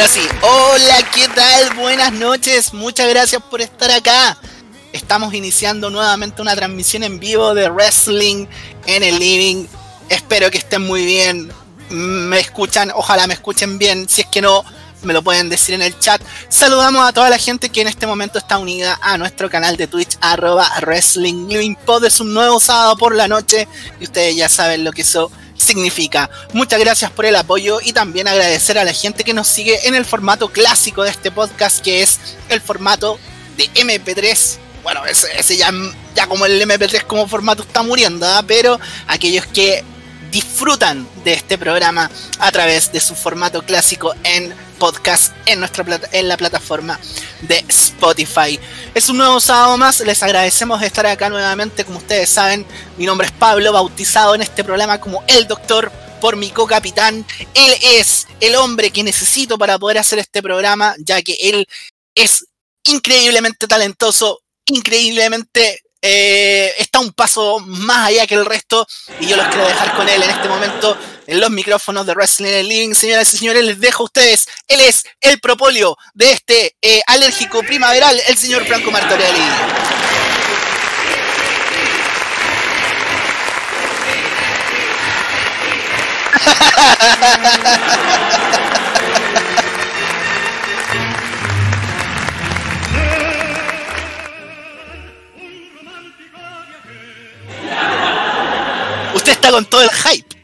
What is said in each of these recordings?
Ahora sí, hola, ¿qué tal? Buenas noches, muchas gracias por estar acá. Estamos iniciando nuevamente una transmisión en vivo de wrestling en el living. Espero que estén muy bien. Me escuchan, ojalá me escuchen bien. Si es que no, me lo pueden decir en el chat. Saludamos a toda la gente que en este momento está unida a nuestro canal de Twitch, arroba Wrestling Living Pod. Es un nuevo sábado por la noche y ustedes ya saben lo que eso significa. Muchas gracias por el apoyo y también agradecer a la gente que nos sigue en el formato clásico de este podcast, que es el formato de MP3. Bueno, ese, ya, ya como el MP3 como formato está muriendo, ¿ah? pero aquellos que disfrutan de este programa a través de su formato clásico en podcast en nuestra en la plataforma de Spotify. Es un nuevo sábado más, les agradecemos de estar acá nuevamente, como ustedes saben, mi nombre es Pablo, bautizado en este programa como el doctor por mi co-capitán. Él es el hombre que necesito para poder hacer este programa, ya que él es increíblemente talentoso, increíblemente eh, está un paso más allá que el resto y yo los quiero dejar con él en este momento en los micrófonos de Wrestling Living. Señoras y señores, les dejo a ustedes. Él es el propolio de este eh, alérgico primaveral, el señor Franco Martorelli. Usted está con todo el hype.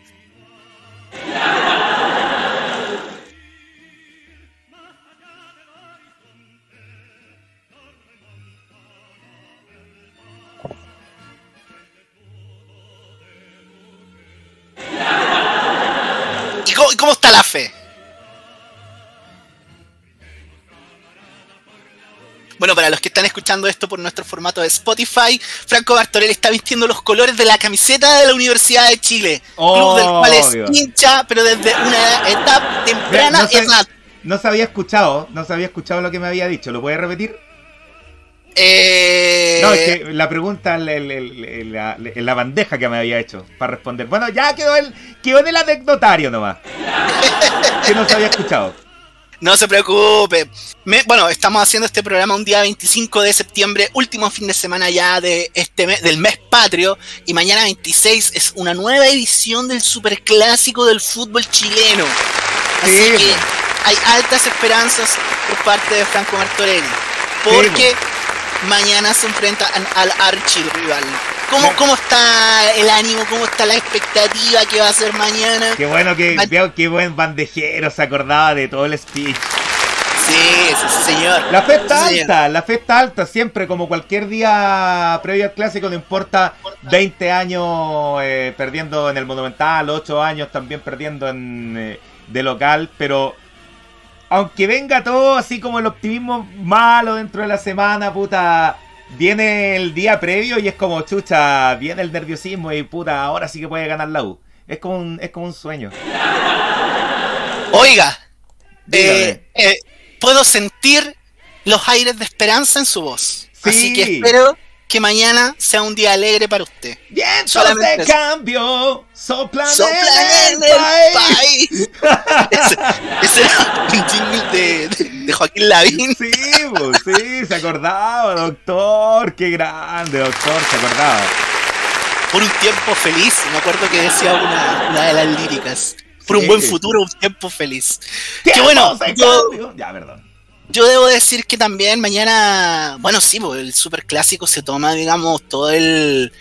¿Y cómo, está la fe? Bueno, para los que están escuchando esto por nuestro formato de Spotify, Franco Bartorell está vistiendo los colores de la camiseta de la Universidad de Chile. club del cual es hincha, pero desde una etapa temprana no se, No se había escuchado, no se había escuchado lo que me había dicho. ¿Lo puede repetir? Eh... No, es que la pregunta en la, bandeja que me había hecho para responder. Bueno, ya quedó el quedó en el anecdotario nomás. que no se había escuchado. No se preocupe. bueno, estamos haciendo este programa un día 25 de septiembre, último fin de semana ya de este del mes patrio. Y mañana 26 es una nueva edición del superclásico del fútbol chileno. Así que hay altas esperanzas por parte de Franco Martorelli. Porque mañana se enfrenta al archirrival. ¿Cómo, ¿Cómo está el ánimo? ¿Cómo está la expectativa que va a ser mañana? Qué bueno que qué buen bandejero se acordaba de todo el speech. Sí, sí, señor. La fe está alta, la fe está alta siempre, como cualquier día previo al clásico, no importa 20 años eh, perdiendo en el Monumental, 8 años también perdiendo en eh, de local, pero aunque venga todo así como el optimismo malo dentro de la semana, puta, viene el día previo y es como chucha, viene el nerviosismo y puta, ahora sí que puede ganar la U. Es como un, es como un sueño. Oiga, eh, eh, puedo sentir los aires de esperanza en su voz. Así que espero que mañana sea un día alegre para usted. Bien, solamente de cambio, soplan, en el, país. ese, era un jingle de, Joaquín Lavín. Sí, pues, sí, se acordaba, doctor, qué grande, doctor, se acordaba. Por un tiempo feliz, me acuerdo que decía una, una de las líricas. Por un buen futuro, un tiempo feliz. Qué bueno, yo, ya, perdón. Yo debo decir que también mañana, bueno, sí, pues, el super clásico se toma, digamos, todo el.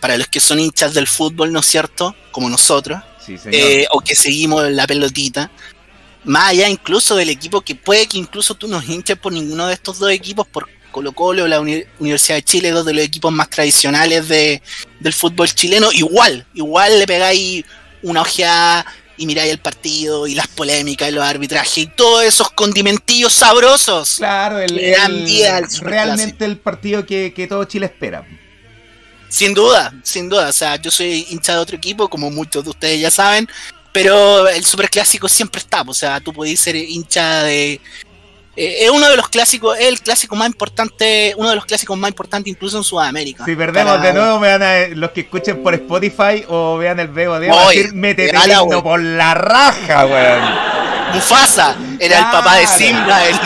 Para los que son hinchas del fútbol, ¿no es cierto? Como nosotros. Sí, eh, o que seguimos la pelotita. Más allá incluso del equipo que puede que incluso tú nos hinches por ninguno de estos dos equipos, por Colo Colo o la Universidad de Chile, dos de los equipos más tradicionales de, del fútbol chileno. Igual, igual le pegáis una ojeada y miráis el partido y las polémicas y los arbitrajes y todos esos condimentillos sabrosos. Claro, el, realmente el partido que, todo Chile espera. Sin duda, sin duda. O sea, yo soy hincha de otro equipo, como muchos de ustedes ya saben, pero el superclásico siempre está. O sea, tú podés ser hincha de, eh, es uno de los clásicos, es el clásico más importante, uno de los clásicos más importantes incluso en Sudamérica. Si perdemos de nuevo, vean a los que escuchen por Spotify o vean el VOD, va a decir, métete por la raja, weón. Mufasa, Era el papá de Simba en,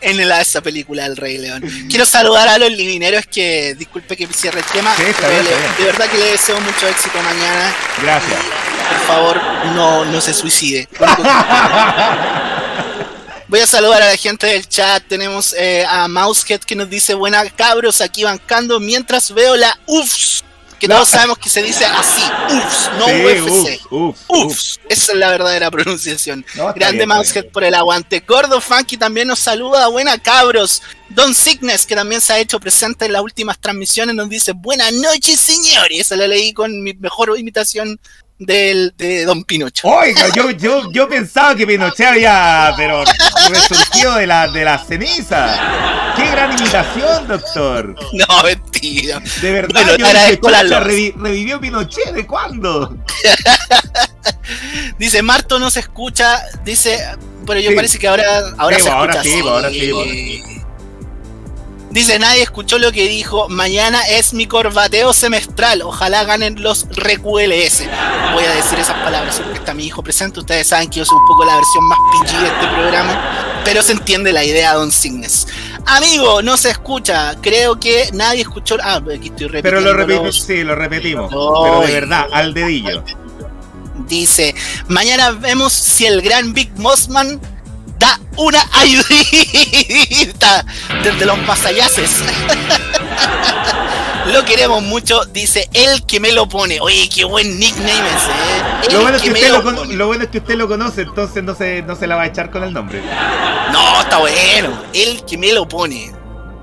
en la, esa película El Rey León. Quiero saludar a los livineros que, disculpe que cierre el tema, Sí, está bien, está bien. de verdad que le deseo mucho éxito mañana. Gracias. Por favor, no, no se suicide. Voy a saludar a la gente del chat. Tenemos eh, a Mousehead que nos dice: Buena cabros, aquí bancando mientras veo la UFS. Que todos sabemos que se dice así: UFS, no Sí, UFC. uf, uf, UFS, esa es la verdadera pronunciación. No, Grande Mousehead por el aguante. Gordo Funky también nos saluda. Buena cabros. Don Sickness, que también se ha hecho presente en las últimas transmisiones, nos dice: Buenas noches, señores. Esa la leí con mi mejor imitación del, de Don Pinocho. Oiga, yo, yo, yo pensaba que Pinochet había pero resurgido de la, de la ceniza. ¡Qué gran imitación, doctor! No, mentira. De verdad, Bueno, yo dije, revi- revivió Pinochet, ¿de cuándo? Dice, Marto no se escucha. Dice, pero yo Sí. parece que ahora, ahora Sí, se ahora escucha. sí, ahora sí, Dice, nadie escuchó lo que dijo. Mañana es mi corbateo semestral. Ojalá ganen los RQLS. Voy a decir esas palabras porque está mi hijo presente. Ustedes saben que yo soy un poco la versión más PG de este programa. Pero se entiende la idea, Don Signes. Amigo, no se escucha. Creo que nadie escuchó. Ah, aquí estoy repitiendo. Pero lo repetimos, sí, lo repetimos. Pero de verdad, al dedillo. Dice, mañana vemos si el gran Big Mossman da una ayudita desde los pasayaces. lo queremos mucho, dice el que me lo pone. Oye, qué buen nickname ese, ¿eh? Lo bueno, es que lo lo, con- pone. lo bueno es que usted lo conoce, entonces no se, no se la va a echar con el nombre. No, está bueno. El que me lo pone.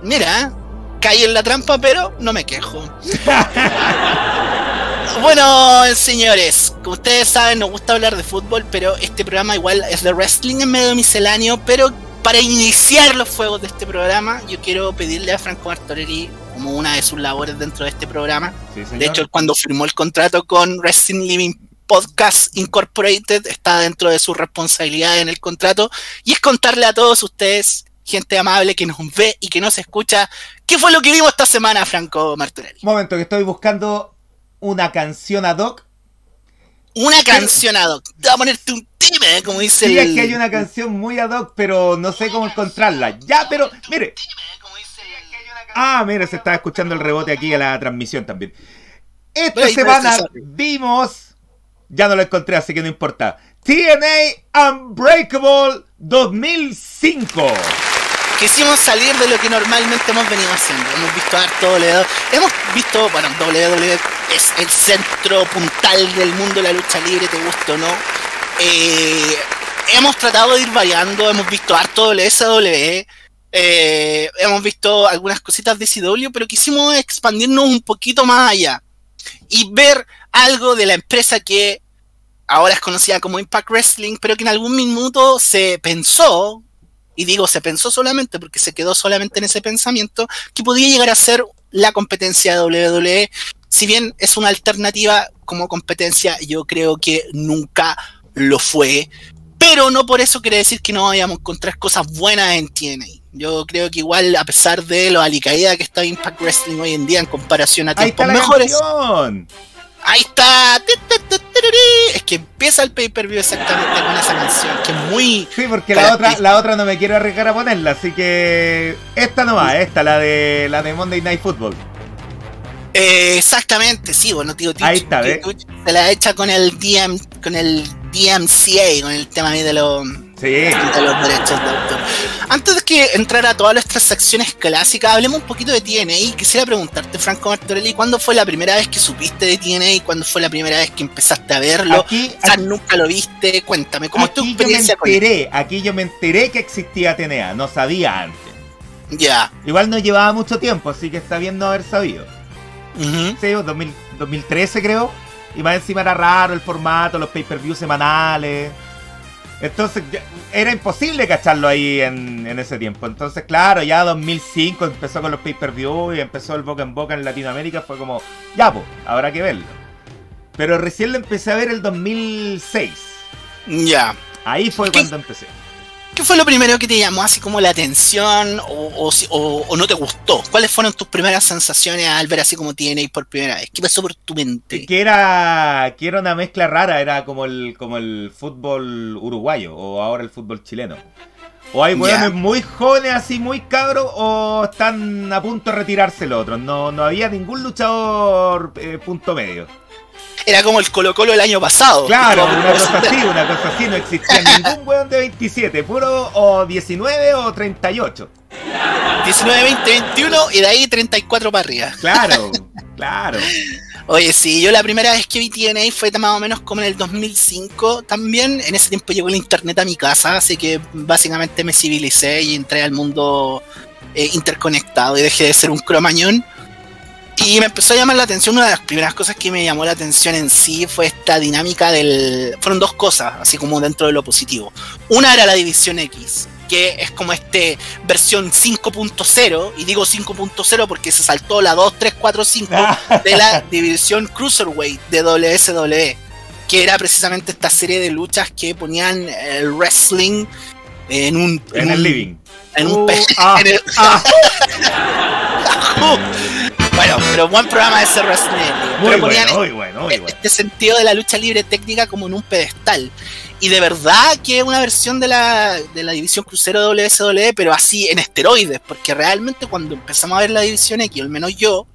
Mira, caí en la trampa, pero no me quejo. Bueno, señores, como ustedes saben, nos gusta hablar de fútbol, pero este programa igual es de wrestling en medio misceláneo. Pero para iniciar los fuegos de este programa, yo quiero pedirle a Franco Martorelli, como una de sus labores dentro de este programa, Sí, de hecho, cuando firmó el contrato con Wrestling Living Podcast Incorporated, está dentro de su responsabilidad en el contrato, y es contarle a todos ustedes, gente amable que nos ve y que nos escucha, qué fue lo que vimos esta semana, Franco Martorelli. Un momento, que estoy buscando una canción ad hoc. Una canción ad hoc. Te voy a ponerte un tema, ¿eh? como dice Sí, el... es que hay una canción muy ad hoc, pero no sé cómo encontrarla. Ya, pero, mire. Ah, mire, se está escuchando el rebote aquí a la transmisión también. Esta semana vimos. Ya no lo encontré, así que no importa. TNA Unbreakable 2005. Quisimos salir de lo que normalmente hemos venido haciendo. Hemos visto harto WWE. Hemos visto, bueno, WWE es el centro puntal del mundo de la lucha libre, te gusta o no. Eh, hemos tratado de ir variando, hemos visto harto WSW. eh, hemos visto algunas cositas de CW, pero quisimos expandirnos un poquito más allá y ver algo de la empresa que ahora es conocida como Impact Wrestling, pero que en algún minuto se pensó, y digo se pensó solamente porque se quedó solamente en ese pensamiento, que podía llegar a ser la competencia de WWE. Si bien es una alternativa como competencia, yo creo que nunca lo fue. Pero no por eso quiere decir que no vayamos a encontrar cosas buenas en TNA. Yo creo que igual, a pesar de lo alicaída que está Impact Wrestling hoy en día en comparación a Ahí está tiempos la mejores, canción. Ahí está. Es que empieza el pay-per-view exactamente con esa canción, que es muy. Sí, porque la otra, la otra no me quiero arriesgar a ponerla, así que esta no va, esta, la de la de Monday Night Football. Eh, exactamente, sí, bueno, tío, tío Ahí está, ¿ves? se la echa con el DM, con el DMCA, con el tema ahí de los, Sí. de los derechos de autor. Antes de que entrar a todas nuestras secciones clásicas, hablemos un poquito de TNA. Quisiera preguntarte, Franco Martorelli, ¿cuándo fue la primera vez que supiste de TNA? ¿Cuándo fue la primera vez que empezaste a verlo? Aquí, aquí- nunca lo viste. Cuéntame, ¿cómo es tu aquí yo me experiencia con aquí yo me enteré que existía TNA, no sabía antes. Ya. Igual no llevaba mucho tiempo, así que está bien no haber sabido. Sí, 2000 2013 creo. Y más encima era raro el formato, los pay-per-view semanales. Entonces era imposible cacharlo ahí en, en ese tiempo. Entonces, claro, ya 2005 empezó con los pay-per-view y empezó el boca en boca en Latinoamérica. Fue como, ya, pues, habrá que verlo. Pero recién lo empecé a ver el 2006. Ya. Ahí fue cuando empecé. ¿Qué fue lo primero que te llamó así como la atención o, o, no te gustó? ¿Cuáles fueron tus primeras sensaciones al ver así como TNA por primera vez? ¿Qué pasó por tu mente? Que era, que era una mezcla rara, era como el, como el fútbol uruguayo o ahora el fútbol chileno. O hay hueones muy jóvenes, así muy cabros, o están a punto de retirarse los otros. No, no había ningún luchador eh, punto medio. Era como el Colo Colo el año pasado. Claro, una cosa así, una cosa así. No existía ningún hueón de 27, puro o 19 o 38. 19, 20, 21 y de ahí 34 para arriba. Claro, claro. Oye, sí, yo la primera vez que vi TNA fue más o menos como en el 2005 también. En ese tiempo llegó el internet a mi casa, así que básicamente me civilicé y entré al mundo eh, interconectado y dejé de ser un cromañón. Y me empezó a llamar la atención, una de las primeras cosas que me llamó la atención en sí fue esta dinámica del... Fueron dos cosas, así como dentro de lo positivo. Una era la División X, que es como este versión 5.0, y digo 5.0 porque se saltó la 2, 3, 4, 5 de la división Cruiserweight de WSW, que era precisamente esta serie de luchas que ponían el wrestling en un... En, el living. En un... Uh, ah, ah. bueno, pero buen programa de ese wrestling. Muy bueno, muy bueno, muy bueno. Este sentido de la lucha libre técnica como en un pedestal. Y de verdad que es una versión de la, de la división crucero WSW, pero así en esteroides, porque realmente cuando empezamos a ver la división X, al menos yo,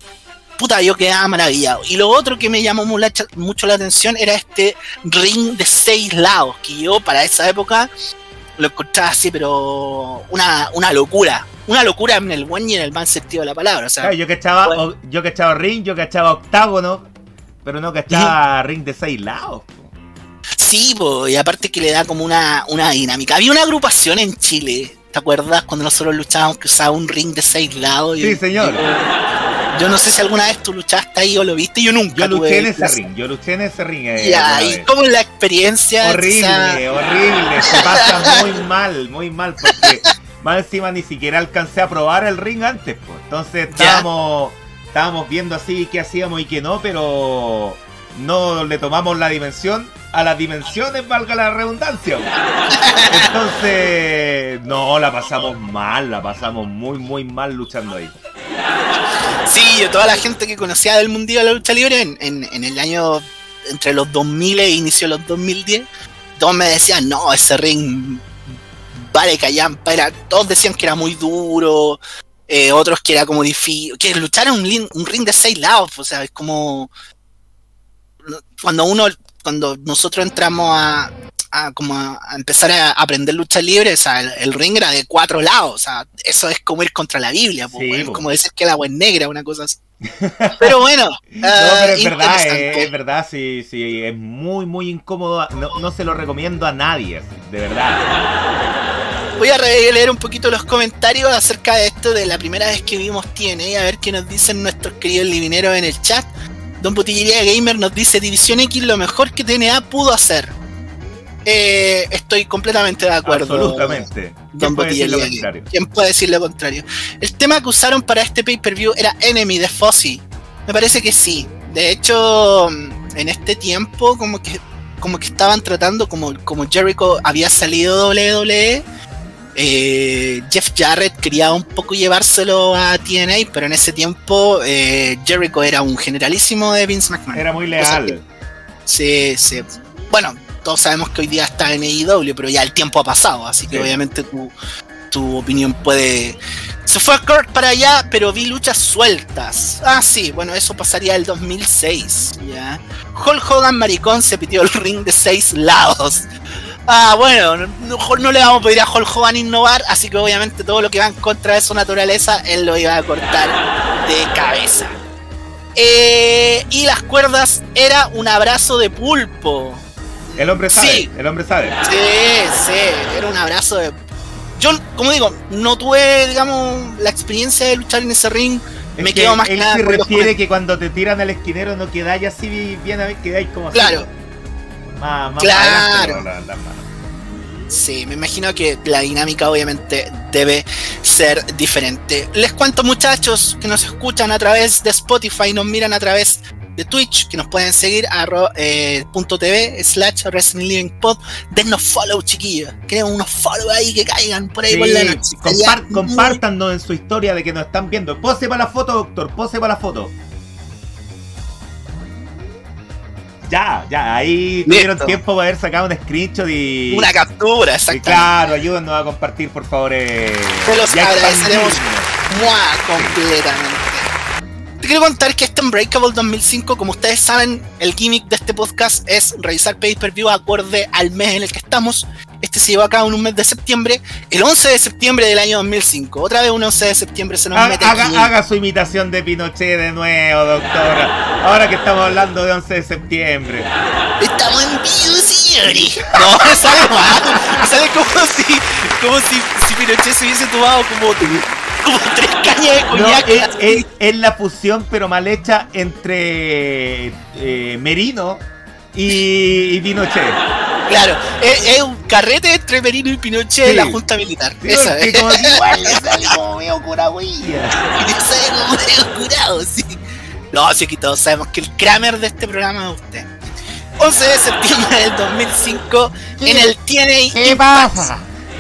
puta, yo quedaba maravillado. Y lo otro que me llamó mucho la atención era este ring de seis lados, que yo para esa época lo encontraba así, pero una, una locura. Una locura en el buen y en el mal sentido de la palabra. O sea, yo que echaba, yo que echaba ring, yo que echaba octágono, pero no que echaba ring de seis lados. Sí, y aparte que le da como una, una dinámica. Había una agrupación en Chile, ¿te acuerdas? Cuando nosotros luchábamos que usaba un ring de seis lados. Sí, señor. Yo, no sé si alguna vez tú luchaste ahí o lo viste, yo nunca. Yo luché en ese ring, yo luché en ese ring. Eh, ya, y cómo es la experiencia. Horrible, horrible, se pasa muy mal, muy mal, porque más encima ni siquiera alcancé a probar el ring antes, pues. Entonces estábamos, estábamos viendo así qué hacíamos y qué no, pero no le tomamos la dimensión a las dimensiones, valga la redundancia. Entonces, no, la pasamos mal, la pasamos muy, muy mal luchando ahí. Sí, yo toda la gente que conocía del mundillo de la lucha libre en, en, el año entre los 2000 e inicio de los 2010, todos me decían, no, ese ring vale callampa, era, todos decían que era muy duro, eh, otros que era como difícil, que luchar en un, un ring de seis lados, o sea, es como cuando uno cuando nosotros entramos a, como a, empezar a aprender lucha libre, o sea, el, ring era de cuatro lados, o sea, eso es como ir contra la Biblia, como decir que el agua es negra, una cosa así. Pero bueno, no, pero es verdad, es, verdad, sí, sí, es muy, muy incómodo, no, se lo recomiendo a nadie, de verdad. Voy a leer un poquito los comentarios acerca de esto de la primera vez que vimos tiene a ver qué nos dicen nuestros queridos livineros en el chat. Don Botillería Gamer nos dice División X lo mejor que TNA pudo hacer. Eh, estoy completamente de acuerdo. Absolutamente. Don Botillería ¿Quién puede decir lo contrario? El tema que usaron para este pay-per-view era Enemy de Fozzy. Me parece que sí. De hecho, en este tiempo como que como que estaban tratando como, como Jericho había salido WWE eh, Jeff Jarrett quería un poco llevárselo a TNA, pero en ese tiempo eh, Jericho era un generalísimo de Vince McMahon. Era muy leal. sí, sí. Bueno, todos sabemos que hoy día está en AEW, pero ya el tiempo ha pasado, así que obviamente tu, tu opinión puede... Se fue a Kurt para allá, pero vi luchas sueltas. Ah, sí, bueno, eso pasaría el 2006. ¿ya? Hulk Hogan Maricón se pitió el ring de seis lados. Ah, bueno, mejor no le vamos a pedir a Hulk Hogan innovar, así que obviamente todo lo que va en contra de su naturaleza, él lo iba a cortar de cabeza. Eh, y las cuerdas era un abrazo de pulpo. El hombre sabe, sí. el hombre sabe. Sí, sí, era un abrazo de... Yo, como digo, no tuve, digamos, la experiencia de luchar en ese ring. me quedo más él se refiere que cuando te tiran al esquinero no quedáis así bien, quedáis como así. Claro. Más, más claro. Sí, me imagino que la dinámica obviamente debe ser diferente. Les cuento muchachos que nos escuchan a través de Spotify, nos miran a través de Twitch, que nos pueden seguir a eh, .tv slash Wrestling Living Pod. Dennos follow, chiquillos. Queremos unos follow ahí que caigan por ahí por la noche. compártanos en su historia de que nos están viendo. Pose para la foto, doctor. Pose para la foto. Ya, ya, ahí tuvieron tiempo para haber sacado un screenshot y. Una captura, exactamente. claro, ayúdennos a compartir, por favor. Eh, Se los agradeceremos completamente. Te quiero contar que este Unbreakable 2005, como ustedes saben, el gimmick de este podcast es revisar pay-per-view acorde al mes en el que estamos. Este se llevó a cabo en un mes de septiembre, el 11 de septiembre del año 2005. Otra vez un 11 de septiembre se nos haga, mete Haga su imitación de Pinochet de nuevo, doctora. Ahora que estamos hablando de 11 de septiembre. Estamos en vivo, señores. No, sale mal. Sale como si, como si, si Pinochet se hubiese tomado como como tres cañas de es, la fusión, pero mal hecha, entre eh, Merino y, Pinochet. Claro, es, un carrete entre Merino y Pinochet en la Junta Militar. Esa es. Como igual le sale como medio. Y le sale como medio curado, sí. No, sí que todos sabemos que el Kramer de este programa es usted. 11 de septiembre del 2005 en el TNA ¿Qué pasa?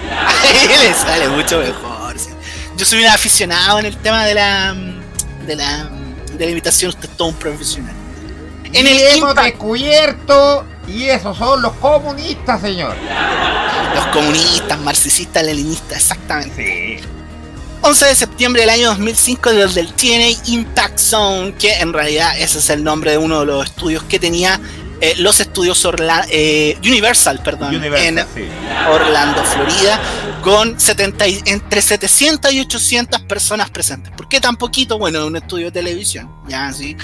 Le sale mucho mejor yo soy un aficionado en el tema de la de la, de la imitación, usted es todo un profesional. En el hemos descubierto y esos son los comunistas, señor. Los comunistas, marxistas, leninistas, exactamente. 11 de septiembre del año 2005 desde el TNA Impact Zone, que en realidad ese es el nombre de uno de los estudios que tenía eh, los estudios eh, Universal, perdón, en Orlando, Florida, con 70 entre 700 y 800 personas presentes. ¿Por qué tan poquito? Bueno, un estudio de televisión, ya así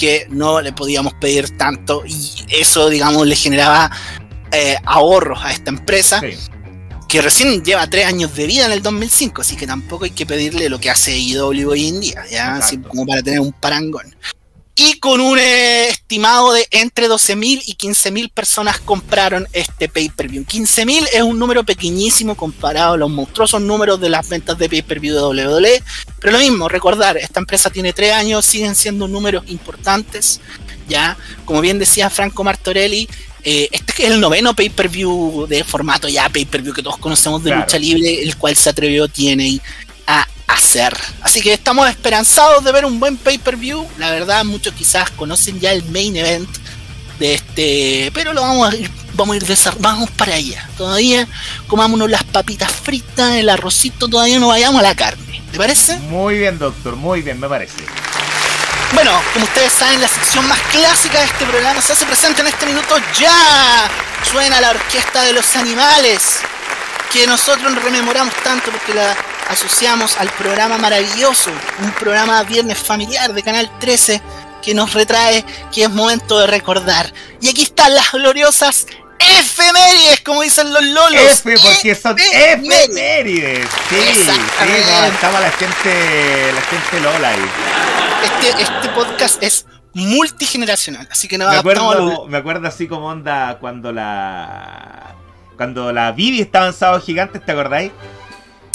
que no le podíamos pedir tanto y eso, digamos, le generaba eh, ahorros a esta empresa. Que recién lleva tres años de vida en el 2005, así que tampoco hay que pedirle lo que hace IW hoy en día, ya así como para tener un parangón y con un eh, estimado de entre 12.000 y 15.000 personas compraron este pay-per-view. 15.000 es un número pequeñísimo comparado a los monstruosos números de las ventas de pay-per-view de WWE, pero lo mismo, recordar, esta empresa tiene tres años, siguen siendo números importantes, ya, como bien decía Franco Martorelli, eh, este es el noveno pay-per-view de formato ya pay-per-view que todos conocemos de lucha libre, el cual se atrevió tiene a hacer. Así que estamos esperanzados de ver un buen pay-per-view. La verdad, muchos quizás conocen ya el main event de este, pero lo vamos a ir, vamos a ir vamos para allá. Todavía comámonos las papitas fritas, el arrocito, todavía no vayamos a la carne. ¿Te parece? Muy bien, doctor, muy bien, me parece. Bueno, como ustedes saben, la sección más clásica de este programa se hace presente en este minuto ya. Suena la orquesta de los animales que nosotros rememoramos tanto porque la asociamos al programa maravilloso, un programa Viernes Familiar de Canal 13 que nos retrae que es momento de recordar. Y aquí están las gloriosas efemérides, como dicen los lolos. F, porque son efemérides. Sí, sí, no, estaba la gente, la gente lola ahí. Este, este podcast es multigeneracional, así que no me acuerdo, me acuerdo así como onda cuando la cuando la Vivi estaba en Sábado Gigantes, ¿te acordáis?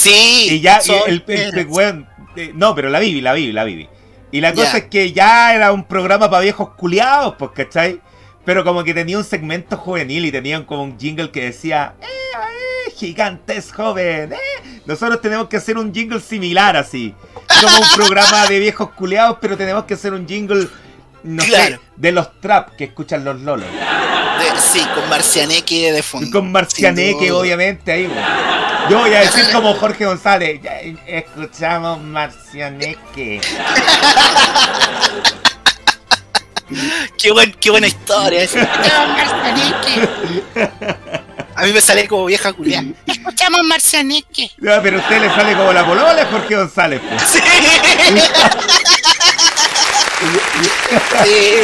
Sí. Y ya el, el, eh, no, pero la Vivi, la Vivi, la Vivi. Y la cosa es que ya era un programa para viejos culiados, pues, ¿cachai? Pero como que tenía un segmento juvenil y tenían como un jingle que decía, ¡eh, eh gigantes joven! Eh". Nosotros tenemos que hacer un jingle similar así. Como un programa de viejos culiados, pero tenemos que hacer un jingle, no sé, de los trap que escuchan los lolos sí, con Marcianeque de fondo. Con Marcianeque, obviamente, ahí. Yo voy a decir como Jorge González, ya escuchamos Marcianeque. qué, buen, qué buena historia. A mí me sale como vieja culiada. Escuchamos Marcianeque. No, pero a usted le sale como la polola Jorge González. Pues. Sí. sí.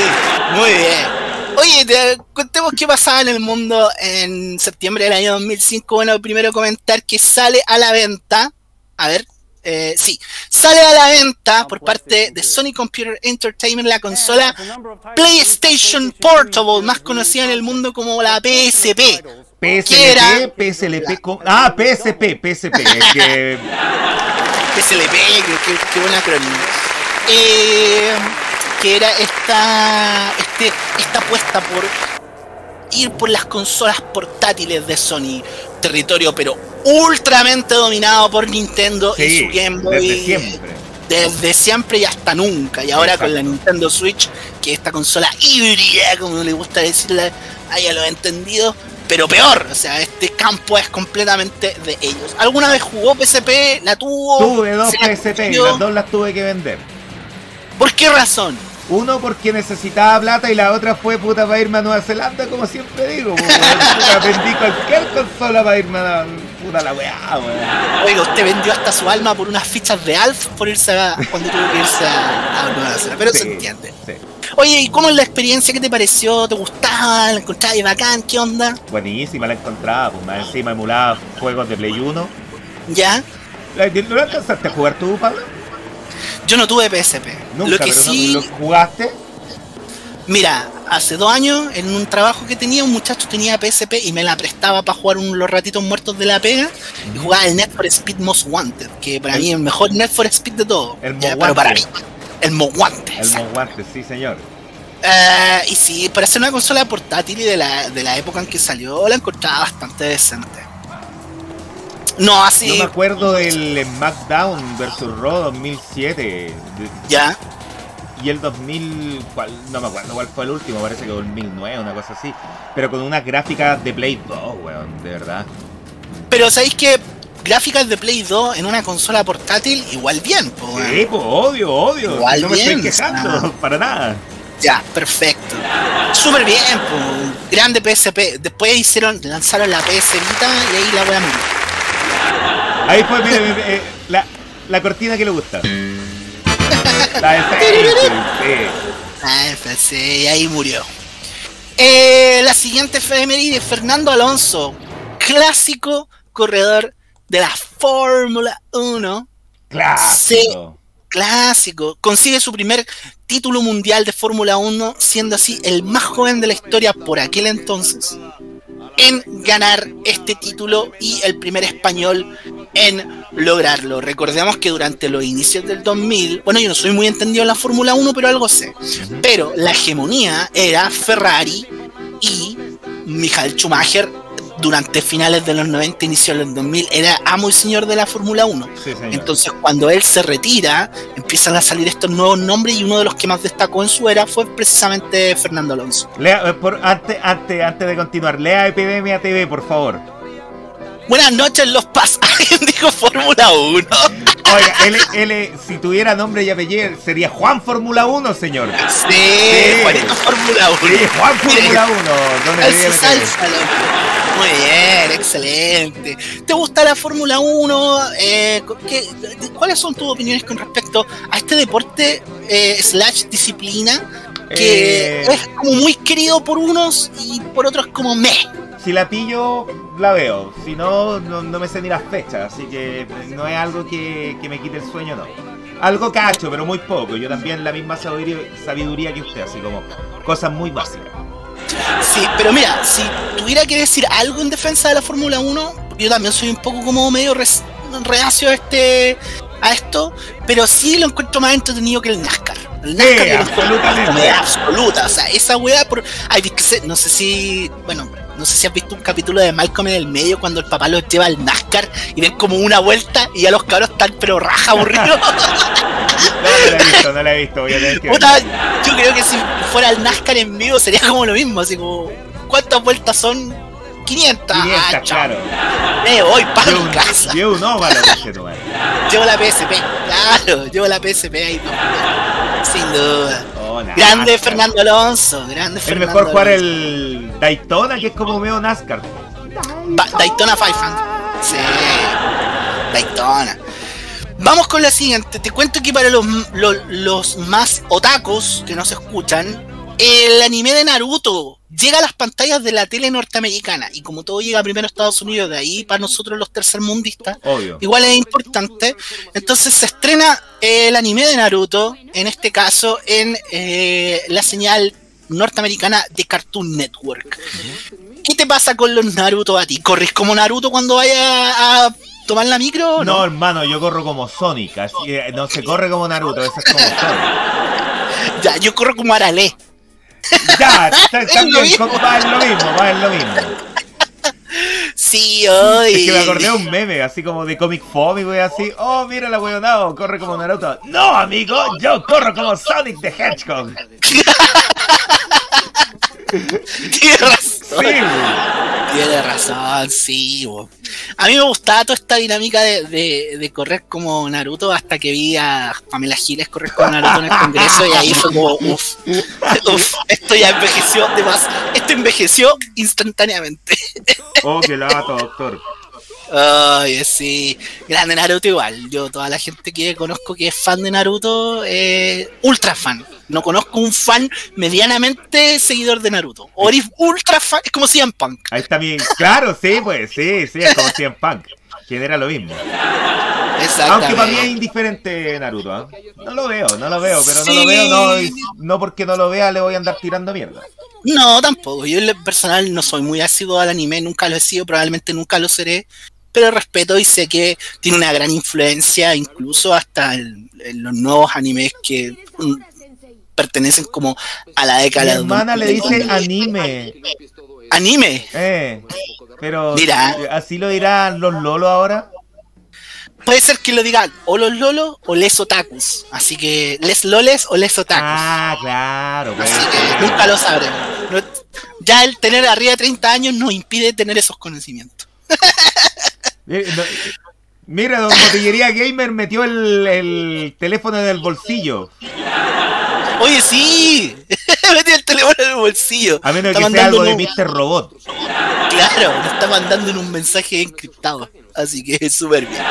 Muy bien. Oye, te, contemos qué pasaba en el mundo en septiembre del año 2005. Bueno, primero comentar que sale a la venta. A ver, eh, sí, sale a la venta por parte de Sony Computer Entertainment la consola PlayStation Portable, más conocida en el mundo como la PSP. PSLP, PSLP, ah, PSP, PSP, PSLP, qué, qué buena acrónimo. Eh, que era esta, este, esta apuesta por ir por las consolas portátiles de Sony, territorio pero ultramente dominado por Nintendo y su Game Boy. Desde siempre. Desde siempre y hasta nunca. Y ahora con la Nintendo Switch, que esta consola híbrida, como le gusta decirle, haya lo entendido, pero peor, o sea, este campo es completamente de ellos. ¿Alguna vez jugó PSP? ¿La tuvo? Tuve dos PSP, las dos las tuve que vender. ¿Por qué razón? Uno porque necesitaba plata y la otra fue puta para irme a Nueva Zelanda, como siempre digo. puta, vendí cualquier consola para irme a puta la weá, weá. Oiga, usted vendió hasta su alma por unas fichas de Alf por irse a, cuando tuvo que irse a, Nueva Zelanda. Pero se entiende. Sí. Oye, ¿y cómo es la experiencia? ¿Qué te pareció? ¿Te gustaba? ¿La encontrabas bacán? ¿Qué onda? Buenísima la encontraba, pues más encima emulaba juegos de Play 1. ¿Ya? ¿No lo alcanzaste a jugar tú, Pablo? Yo no tuve PSP. Nunca, lo que sí. ¿Lo jugaste? Mira, hace dos años, en un trabajo que tenía, un muchacho tenía PSP y me la prestaba para jugar un, los ratitos muertos de la pega y jugaba el Net for Speed Most Wanted, que para mí es el mejor Net for Speed de todo. El ya, pero para mí, el Most Wanted. El Most Wanted, sí, señor. Uh, y sí, para ser una consola portátil y de la, de la época en que salió, la encontraba bastante decente. No, así. Yo me acuerdo del SmackDown vs. Raw 2007. Ya. Y el 2000, ¿cuál? no me acuerdo cuál fue el último, parece que 2009, una cosa así. Pero con unas gráficas de Play 2, weón, de verdad. Pero ¿sabéis que gráficas de Play 2 en una consola portátil igual bien? Po, sí, pues obvio, obvio. Igual no bien, me estoy quejando, para nada. Ya, perfecto. Súper bien, pues. Grande PSP. Después hicieron, lanzaron la PS Vita y ahí la mirar. Ahí fue, mire, mire eh, la, la cortina que le gusta. La. La FC, y ahí murió. Eh, la siguiente efeméride, Fernando Alonso, clásico corredor de la Fórmula 1. Clásico. clásico. Consigue su primer título mundial de Fórmula 1, siendo así el más joven de la historia por aquel entonces en ganar este título y el primer español en lograrlo. Recordemos que durante los inicios del 2000, bueno, yo no soy muy entendido en la Fórmula 1, pero algo sé. Pero la hegemonía era Ferrari y Michael Schumacher durante finales de los 90, inicio de los 2000, era amo y señor de la Fórmula 1. Entonces, cuando él se retira, empiezan a salir estos nuevos nombres y uno de los que más destacó en su era fue precisamente Fernando Alonso. Lea, eh, por, antes, antes, antes de continuar, lea Epidemia TV, por favor. Buenas noches, los pas. Alguien dijo Fórmula 1. Oiga, él, él, si tuviera nombre y apellido, sería Juan Fórmula 1, señor. Sí, sí. Juanito Fórmula 1. Sí, Juan Fórmula 1. ¿Dónde salsa, Muy bien, excelente. ¿Te gusta la Fórmula 1? Eh, ¿qué, ¿Cuáles son tus opiniones con respecto a este deporte eh, slash disciplina que eh... es como muy querido por unos y por otros como meh? Si la pillo, la veo. Si no, no, no, me sé ni las fechas. Así que no es algo que, que, me quite el sueño, no. Algo cacho, pero muy poco. Yo también la misma sabiduría, sabiduría que usted, así como cosas muy básicas. Sí, pero mira, si tuviera que decir algo en defensa de la Fórmula 1, yo también soy un poco como medio reacio a, este, a esto, pero sí lo encuentro más entretenido que el NASCAR. El NASCAR sí, absolutamente. absoluta. O sea, esa weá por. Ay, no sé si. Bueno, no sé si has visto un capítulo de Malcolm en el medio cuando el papá los lleva al NASCAR y ven como una vuelta y ya los cabros están pero raja aburridos. no, no la he visto, no la he visto. Puta, yo creo que si fuera el NASCAR en vivo sería como lo mismo, así como ¿cuántas vueltas son? 500. 500, ah, claro. Me voy para mi casa. Llevo un óvalo, Llevo la PSP, claro, llevo la PSP ahí. Sin duda. Grande Fernando Alonso, grande Es Fernando mejor jugar Alonso. el Daytona, que es como medio NASCAR. Ba Daytona 500. Sí, Daytona. Vamos con la siguiente. Te cuento que para los, los, los más otakus que nos escuchan, el anime de Naruto llega a las pantallas de la tele norteamericana y como todo llega primero a Estados Unidos, de ahí para nosotros los tercermundistas, Obvio. igual es importante. Entonces se estrena el anime de Naruto, en este caso en eh, la señal norteamericana de Cartoon Network. ¿Qué te pasa con los Naruto a ti? ¿Corres como Naruto cuando vaya a tomar la micro? o No, No, hermano, yo corro como Sonic. Así, no se corre como Naruto, eso es como Sonic. Ya, yo corro como Arale. Ya, está, está bien, va en lo mismo, va en lo mismo. Sí, hoy. Es que me acordé de un meme, así como de Comic Foam y así. Oh, mira la weonado, corre como Naruto. No, amigo, yo corro como Sonic the Hedgehog. Tiene razón. Tiene razón, sí. A mí me gustaba toda esta dinámica de, correr como Naruto hasta que vi a Pamela Giles correr como Naruto en el Congreso y ahí fue como, uff, uff, esto ya envejeció de más. Esto envejeció instantáneamente. Oh, qué lato, doctor. Ay, sí. Grande Naruto igual. Yo, toda la gente que conozco que es fan de Naruto, eh, ultra fan. No conozco un fan medianamente seguidor de Naruto. O eres ultra fan, es como CM Punk. Ahí está bien. Claro, sí, pues, sí, sí, es como CM Punk. Quien era lo mismo. Aunque para mí es indiferente Naruto. ¿eh? No lo veo, no lo veo, pero no lo veo, no, no porque no lo vea le voy a andar tirando mierda. No, tampoco. Yo en personal no soy muy ácido al anime, nunca lo he sido, probablemente nunca lo seré pero respeto y sé que tiene una gran influencia incluso hasta en, los nuevos animes que pertenecen como a la década Mi hermana le dice anime. Anime. Eh, pero así lo dirán los lolos ahora. Puede ser que lo digan o los lolos o les otakus. Así que les loles o les otakus. Ah, claro. Así que nunca lo sabremos. ya el tener arriba de 30 años nos impide tener esos conocimientos. Eh, mira, don Botillería Gamer metió el, teléfono en el bolsillo. Oye, sí, metió el teléfono en el bolsillo. A menos que sea algo de Mr. Robot. Claro, nos está mandando en un mensaje encriptado. Así que es súper bien.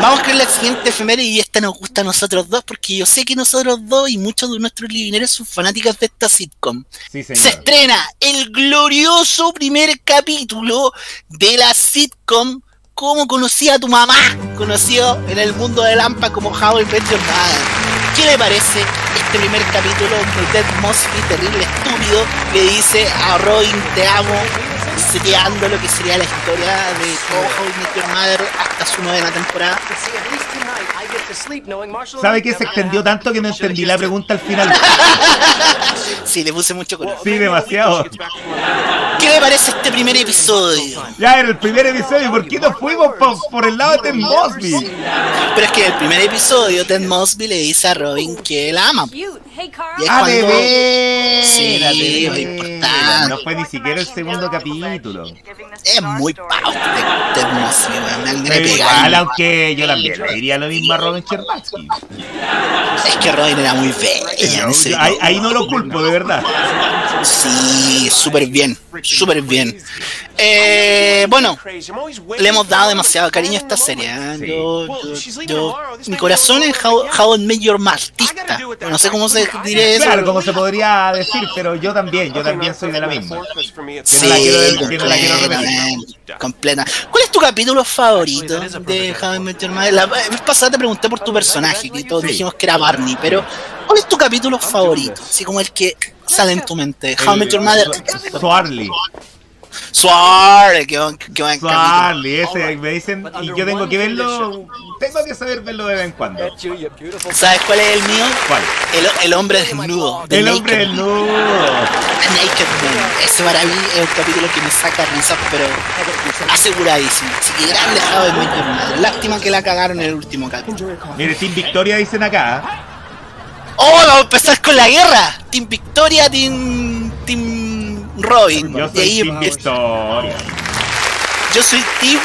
Vamos con la siguiente efeméride y esta nos gusta a nosotros dos porque yo sé que nosotros dos y muchos de nuestros libineros son fanáticas de esta sitcom. Se estrena el glorioso primer capítulo de la sitcom cómo conocí a tu mamá, conocido en el mundo de Lampa como How I Met Your Mother. ¿Qué le parece este primer capítulo que Ted Mosby, terrible estúpido, le dice a Robin te amo, creando lo que sería la historia de How I Met Your Mother hasta su novena temporada? ¿Sabe que se extendió tanto que no entendí la pregunta al final? sí, le puse mucho color. Sí, demasiado. ¿Qué le parece este primer episodio? Ya era el primer episodio, ¿por qué no fuimos por, el lado de Ted Mosby? Pero es que el primer episodio, Ted Mosby le dice a Robin que la ama. Y es ah, cuando... Sí, es importante. No fue ni siquiera el segundo capítulo. Es muy pavo Ted Mosby, me Igual, aunque yo también le diría lo mismo a Robin Cherbatsky. Es que Robin era muy bella. ahí, ahí no lo culpo, de verdad. Sí, súper bien, súper bien. Eh, bueno, le hemos dado demasiado cariño a esta serie. ¿eh? Yo, mi corazón es How, How Major Martista. No sé cómo se diría eso. Claro, como se podría decir, pero yo también, yo también soy de la misma. Sí, completa. ¿Cuál es tu capítulo favorito de How Major Mother? La vez pasada te pregunté por tu personaje, que todos dijimos que era Barney, pero ¿cuál es tu capítulo favorito? Así como el que sale en tu mente. How Met Your Mother. Swarly. Swarly, que buen, qué Swarly, ese me dicen, y yo tengo que verlo, tengo que saber verlo de vez en cuando. ¿Sabes cuál es el mío? ¿Cuál? El, el hombre desnudo. El hombre desnudo. Naked Man. Ese para mí es un capítulo que me saca risas, pero aseguradísimo. Así que grande How I Met Your Mother. Lástima que la cagaron en el último capítulo. Mire, Team Victoria dicen acá. ¿eh? ¡Oh! Vamos a empezar con la guerra. Team Victoria, Team. Team Robin. Yo soy Team Victoria. Yo soy Team.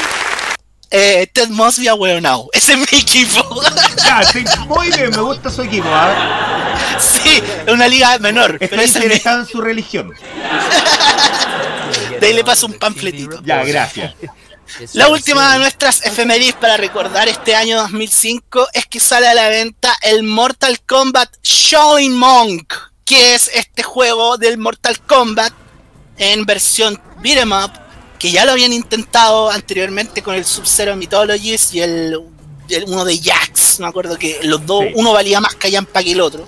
Eh, Ted Mosby a Now. Ese es mi equipo. Ya, sí, muy bien, me gusta su equipo. ¿eh? Sí, es una liga menor. Está interesado en su religión. De ahí le paso un panfletito. Ya, gracias. La última de nuestras efemérides para recordar este año 2005 es que sale a la venta el Mortal Kombat Showing Monk, que es este juego del Mortal Kombat en versión beat'em up, que ya lo habían intentado anteriormente con el Sub-Zero Mythologies y el, uno de Jax. Me acuerdo que los dos, uno valía más callampa que el otro.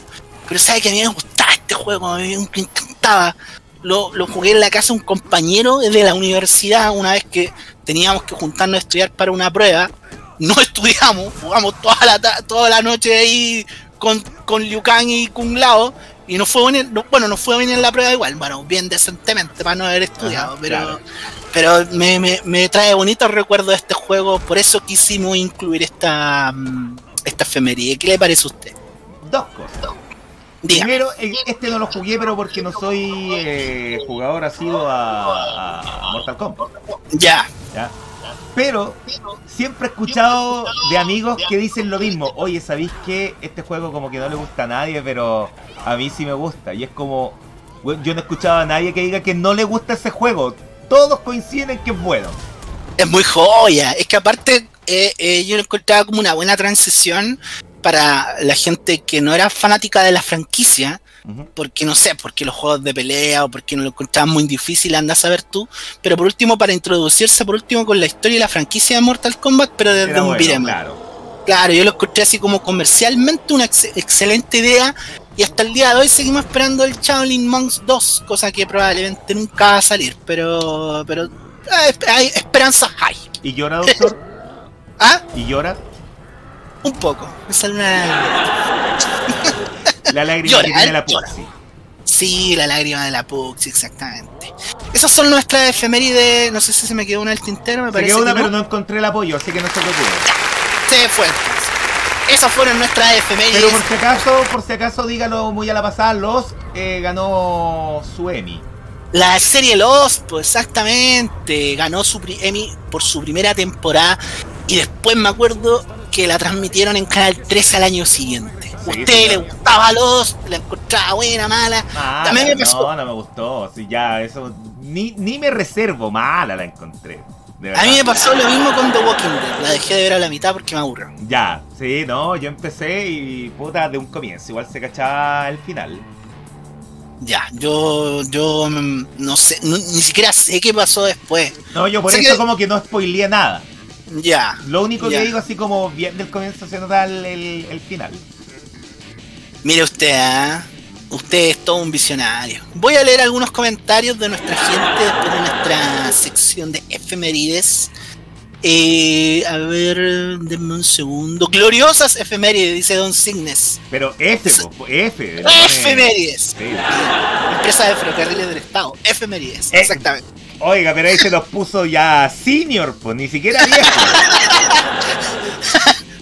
Pero sabe que a mí me gustaba este juego, a mí me encantaba. Lo, lo jugué en la casa de un compañero de la universidad una vez que teníamos que juntarnos a estudiar para una prueba, no estudiamos, jugamos toda la, toda la noche ahí con, con Liu Kang y Kung Lao, Y no fue bien, bueno, no fue bien en la prueba igual, bueno, bien decentemente para no haber estudiado, pero, pero me, me, trae bonitos recuerdos de este juego, por eso quisimos incluir esta, mm, esta efeméride. ¿Qué le parece a usted? Dos cosas. Primero, eh, este no lo jugué, pero porque no soy eh, jugador asiduo a, a Mortal Kombat. Ya. Ya. Pero siempre he escuchado de amigos que dicen lo mismo. Oye, ¿sabéis que este juego como que no le gusta a nadie, pero a mí sí me gusta? Y es como, yo no he escuchado a nadie que diga que no le gusta ese juego. Todos coinciden en que es bueno. Es muy joya. Es que aparte eh, eh, yo lo encontraba como una buena transición para la gente que no era fanática de la franquicia porque no sé, porque los juegos de pelea o porque no lo encontraban muy difícil, anda a saber tú. Pero por último, para introducirse por último con la historia y la franquicia de Mortal Kombat, pero desde un bueno, claro. claro, yo lo encontré así como comercialmente una excelente idea. Y hasta el día de hoy seguimos esperando el Shaolin Monks 2, cosa que probablemente nunca va a salir, pero pero eh, hay esperanzas hay. ¿Y llora, doctor? ¿Ah? ¿Y llora? Un poco, me sale una La lágrima de la Puxi. Sí, la lágrima de la Puxi, exactamente. Esas son nuestras efemérides. No sé si se me quedó una el tintero, me parece. quedó una, pero no. encontré el apoyo, así que no se preocupe. Se fue Esas fueron nuestras efemérides. Pero por si acaso, por si acaso, dígalo muy a la pasada, Los eh, ganó su Emmy. La serie Lost, pues exactamente, ganó su Emmy por su primera temporada y después me acuerdo que la transmitieron en Canal 3 al año siguiente. ¿Usted le gustaba los? ¿La encontraba buena, mala? También me pasó. No, no me gustó. Sí, ya, eso. Ni, ni me reservo, mala la encontré. A mí me pasó lo mismo con The Walking Dead. La dejé de ver a la mitad porque me aburrió. Ya, sí, no, yo empecé y puta de un comienzo. Igual se cachaba el final. Ya, yo, yo mm, no sé, ni siquiera sé qué pasó después. No, yo por eso como que no spoileé nada. Ya. Lo único que digo así como bien del comienzo se nota el, el final. Mire usted, ¿ah? usted es todo un visionario. Voy a leer algunos comentarios de nuestra gente después de nuestra sección de efemérides. Eh, a ver, denme un segundo. Gloriosas efemérides, dice Don Signes. Pero F, F. Efemérides. Empresa de ferrocarriles del Estado. Efemérides, eh, exactamente. Oiga, pero ahí se los puso ya senior, pues ni siquiera viejo.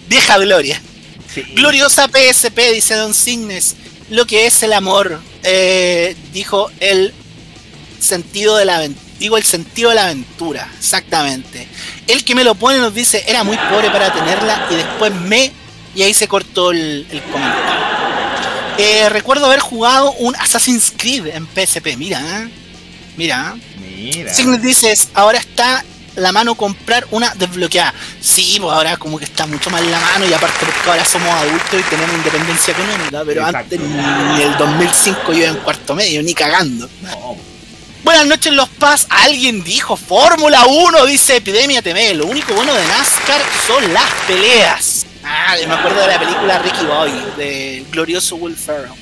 Vieja gloria. Gloriosa PSP, dice Don Signes. Lo que es el amor, eh, dijo el sentido de la digo el sentido de la aventura, exactamente. El que me lo pone nos dice, era muy pobre para tenerla y después me, y ahí se cortó el, comentario. Eh, recuerdo haber jugado un Assassin's Creed en PSP, mira, ¿eh? mira. Mira. Signes dice, ahora está la mano comprar una desbloqueada. Sí, pues ahora como que está mucho más en la mano y aparte porque ahora somos adultos y tenemos independencia económica, pero antes ni el 2005 yo en cuarto medio, ni cagando. Buenas noches los Paz, alguien dijo Fórmula 1, dice Epidemia TV, lo único bueno de NASCAR son las peleas. Ah, me acuerdo de la película Ricky Boy, del glorioso Will Ferrell.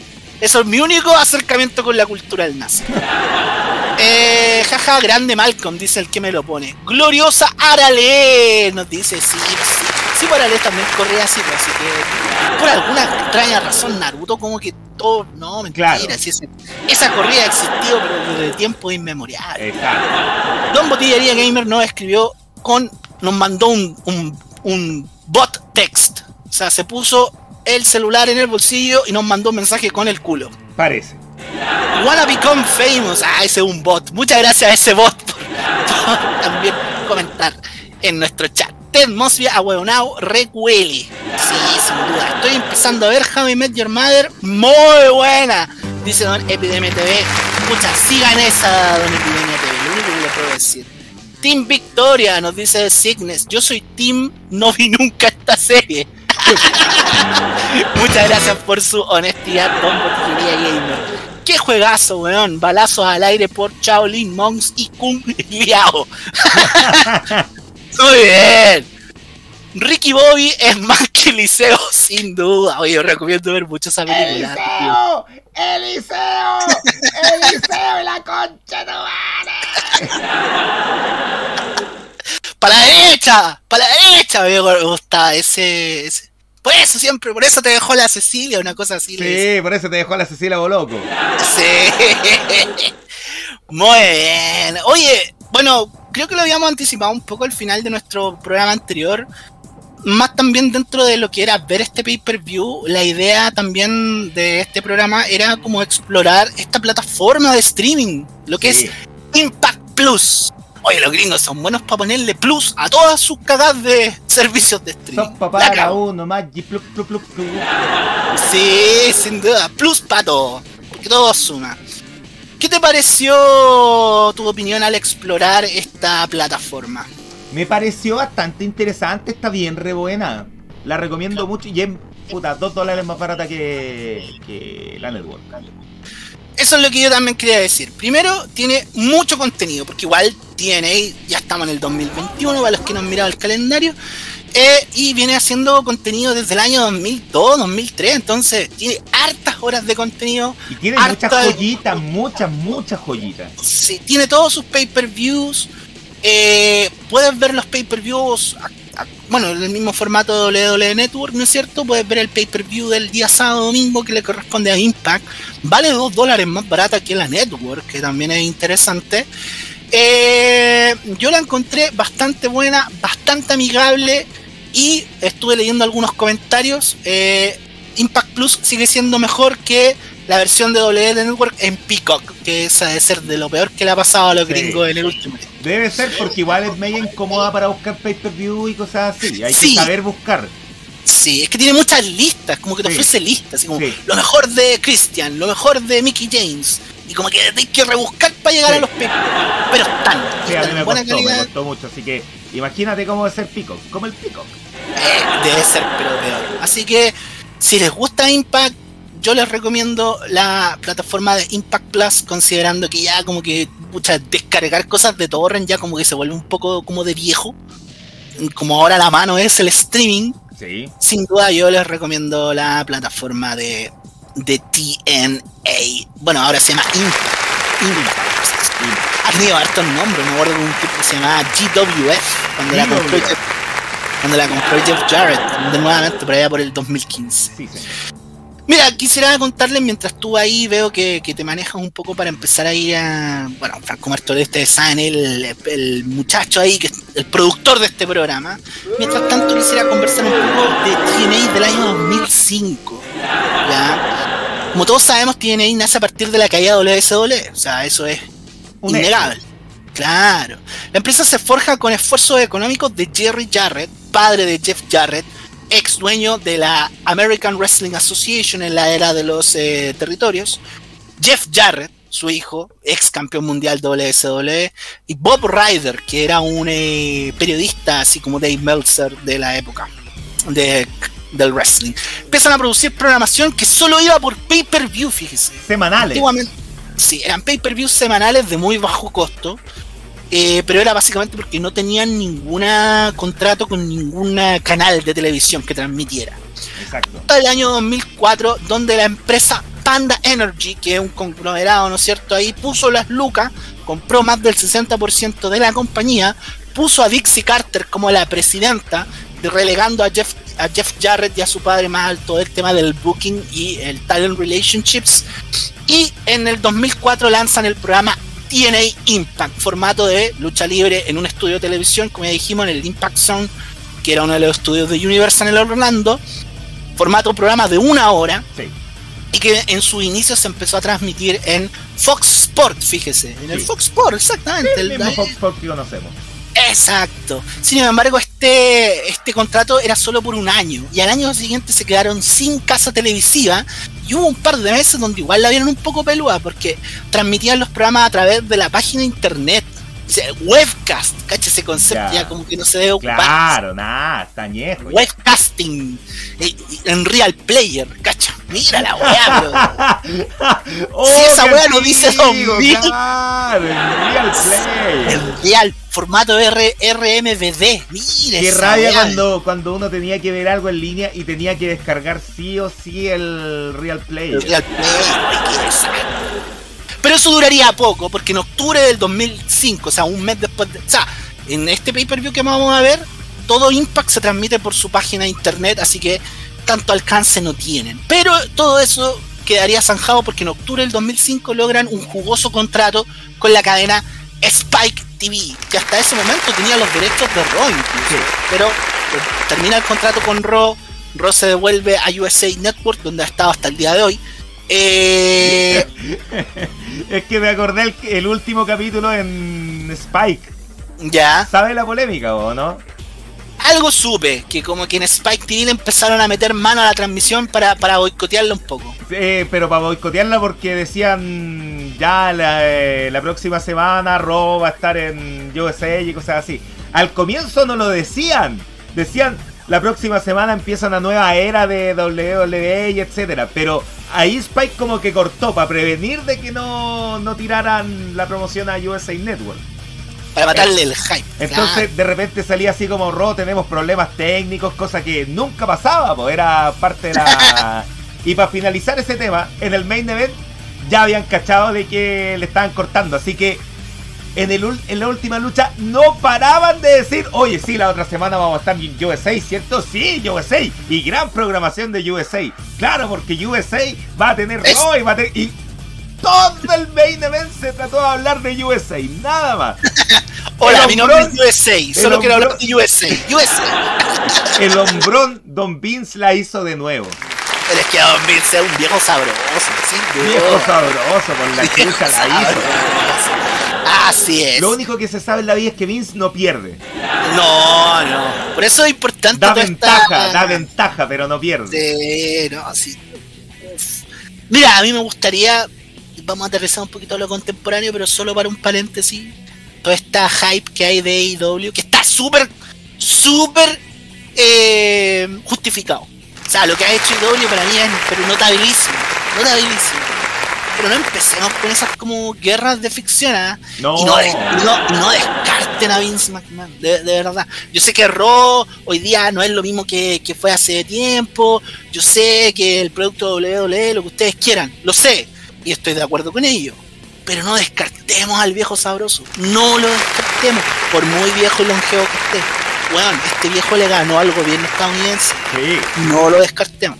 Eso es mi único acercamiento con la cultura del NASCAR. Eh, jaja, grande Malcolm, dice el que me lo pone. Gloriosa Arale, nos dice, sí, sí. Sí, por Arale también corría así, pues, así que por alguna extraña razón Naruto como que todo, no, mentira, claro. esa corrida ha existido pero desde tiempo inmemorial. Exacto. Don Botillería Gamer nos escribió con, nos mandó un, un, un bot text. O sea, se puso el celular en el bolsillo y nos mandó un mensaje con el culo. Parece. Wanna become famous. Ah, ese es un bot. Muchas gracias a ese bot por, también comentar en nuestro chat. Ted Mosby ahueonao recueli. Sí, sin duda. Estoy empezando a ver How I Met Your Mother. Muy buena. Dice Don Epidemia TV. Escucha, sigan esa, Don Epidemia TV. Lo único que le puedo decir. Team Victoria nos dice Sickness. Yo soy Team No vi nunca esta serie. Muchas gracias por su honestidad, Don Gamer. Qué juegazo, weón. Balazos al aire por Shaolin Monks y Kung Liao. Muy bien. Ricky Bobby es más que Eliseo, sin duda. Oye, yo recomiendo ver mucho esa película. ¡Eliseo! ¡Eliseo! ¡Eliseo y la concha no vale! ¡Para la derecha! ¡Para la derecha! Me gusta ese Por eso siempre, por eso te dejó la Cecilia, una cosa así. Sí, por eso te dejó la Cecilia Boloco. Sí. Muy bien. Oye, bueno, creo que lo habíamos anticipado un poco al final de nuestro programa anterior. Más también dentro de lo que era ver este pay-per-view, la idea también de este programa era como explorar esta plataforma de streaming, lo que es Impact Plus. Oye, los gringos son buenos para ponerle plus a todas sus cagadas de servicios de streaming. Son para uno, más plus, plus, plus, plus. Sí, sin duda. Plus para todo. Porque todo suma. ¿Qué te pareció tu opinión al explorar esta plataforma? Me pareció bastante interesante, está bien re buena. La recomiendo mucho y es puta, dos dólares más barata que, que la network. Eso es lo que yo también quería decir. Primero, tiene mucho contenido, porque igual tiene, ya estamos en el 2021, para los que no han mirado el calendario, eh, y viene haciendo contenido desde el año 2002, 2003, entonces tiene hartas horas de contenido. Y tiene muchas joyitas, muchas, muchas joyitas. Sí, tiene todos sus pay-per-views. Eh, puedes ver los pay-per-views bueno, en el mismo formato de WWE Network, ¿no es cierto? Puedes ver el pay-per-view del día sábado domingo que le corresponde a Impact. Vale 2 dólares más barata que la Network, que también es interesante. Eh, yo la encontré bastante buena, bastante amigable y estuve leyendo algunos comentarios. Eh, Impact Plus sigue siendo mejor que la versión de WWE Network en Peacock, que esa debe ser de lo peor que le ha pasado a los gringos en el último. Debe ser porque igual es medio incómoda para buscar pay-per-view y cosas así. Hay que saber buscar. Sí, es que tiene muchas listas, como que te ofrece listas, como lo mejor de Christian, lo mejor de Mickey James. Y como que hay que rebuscar para llegar a los pay Pero están. Sí, a mí me costó, me costó mucho. Así que imagínate cómo debe ser Peacock, como el Peacock. Eh, debe ser, pero peor. Así que si les gusta Impact, yo les recomiendo la plataforma de Impact Plus, considerando que ya como que pucha, descargar cosas de torrent ya como que se vuelve un poco como de viejo. Como ahora la mano es el streaming. Sí. Sin duda yo les recomiendo la plataforma de, de TNA. Bueno, ahora se llama Impact. Impact. Ha tenido hartos nombres, me acuerdo de un tipo que se llamaba GWF, cuando la compró Jeff, cuando la compró Jeff Jarrett, de nuevamente por allá por el 2015. Sí, sí. Mira, quisiera contarles mientras tú ahí veo que, te manejas un poco para empezar a ir a. Bueno, Franco este saben, el, el muchacho ahí, que es el productor de este programa. Mientras tanto, quisiera conversar un poco de TNA del año 2005. ¿ya? Como todos sabemos, TNA nace a partir de la caída de WSW. O sea, eso es innegable. Claro. La empresa se forja con esfuerzos económicos de Jerry Jarrett, padre de Jeff Jarrett, ex dueño de la American Wrestling Association en la era de los eh, territorios, Jeff Jarrett, su hijo, ex campeón mundial WSW, y Bob Ryder, que era un eh, periodista así como Dave Meltzer de la época de, del wrestling. Empiezan a producir programación que solo iba por pay-per-view, fíjese. Semanales. Sí, eran pay-per-views semanales de muy bajo costo eh, pero era básicamente porque no tenían ningún contrato con ningún canal de televisión que transmitiera. Exacto. Hasta el año 2004, donde la empresa Panda Energy, que es un conglomerado, ¿no es cierto?, ahí puso las lucas, compró más del 60% de la compañía, puso a Dixie Carter como la presidenta, relegando a Jeff, a Jeff Jarrett y a su padre más alto del tema del booking y el talent relationships. Y en el 2004 lanzan el programa TNA Impact, formato de lucha libre en un estudio de televisión, como ya dijimos, en el Impact Zone, que era uno de los estudios de Universal en Orlando, formato programa de una hora, y que en su inicio se empezó a transmitir en Fox Sport, fíjese, en el Fox Sport, exactamente. el mismo Fox Sport que conocemos. Exacto. Sin embargo, este, este contrato era solo por un año. Y al año siguiente se quedaron sin casa televisiva. Y hubo un par de meses donde igual la vieron un poco peluda porque transmitían los programas a través de la página internet webcast, cacha ese concepto ya, como que no se debe ocupar. Claro, nada, está añejo. Webcasting eh, en Real Player, cacha. Mira la weá, oh, Si esa weá no dice 2000. Claro, en Real Player. En Real, formato R RMVD. Mira Qué rabia cuando, cuando uno tenía que ver algo en línea y tenía que descargar sí o sí el Real Player. El Real Player, pero eso duraría poco, porque en octubre del 2005, o sea, un mes después de... O sea, en este pay-per-view que vamos a ver, todo Impact se transmite por su página de internet, así que tanto alcance no tienen. Pero todo eso quedaría zanjado porque en octubre del 2005 logran un jugoso contrato con la cadena Spike TV, que hasta ese momento tenía los derechos de Raw incluso. Pero pues, termina el contrato con Raw, Raw se devuelve a USA Network, donde ha estado hasta el día de hoy. Eh, es que me acordé el, el, último capítulo en Spike. Ya. ¿Sabe la polémica o no? Algo supe, que como que en Spike TV empezaron a meter mano a la transmisión para, para boicotearla un poco. Eh, pero para boicotearla porque decían ya la, eh, la próxima semana Raw va a estar en USA y cosas así. Al comienzo no lo decían. Decían la próxima semana empieza una nueva era de WWE y etcétera. Pero ahí Spike como que cortó para prevenir de que no, no tiraran la promoción a USA Network. Para matarle el hype. Entonces, de repente salía así como Ro, tenemos problemas técnicos, cosa que nunca pasaba, pues era parte de la. y para finalizar ese tema, en el main event ya habían cachado de que le estaban cortando, así que en, el, en la última lucha no paraban de decir, oye, sí, la otra semana vamos a estar en USA, ¿cierto? Sí, USA. Y gran programación de USA. Claro, porque USA va a tener Raw y va a tener... Y todo el main event se trató de hablar de USA, nada más. Hola, mi nombre es USA, solo quiero hablar de USA. USA. El hombrón Don Vince la hizo de nuevo. Pero es que Don Vince es un viejo sabroso, ¿sí? Viejo sabroso, con la chucha la hizo. Así es. Lo único que se sabe en la vida es que Vince no pierde. No, no. Por eso es importante. Da ventaja, da ventaja, pero no pierde. Sí, no, sí. Mira, a mí me gustaría. Vamos a aterrizar un poquito a lo contemporáneo, pero solo para un paréntesis toda esta hype que hay de AEW, que está súper, súper eh, justificado. O sea, lo que ha hecho AEW para mí es pero notabilísimo, notabilísimo. Pero no empecemos con esas como guerras de ficción, ¿eh? no. Y, no, no, descarten a Vince McMahon, de, verdad. Yo sé que Raw hoy día no es lo mismo que, que fue hace tiempo. Yo sé que el producto WWE, lo que ustedes quieran, lo sé. Y estoy de acuerdo con ello pero no descartemos al viejo sabroso. No lo descartemos, por muy viejo y longevo que esté. Bueno, este viejo le ganó al gobierno estadounidense. No lo descartemos.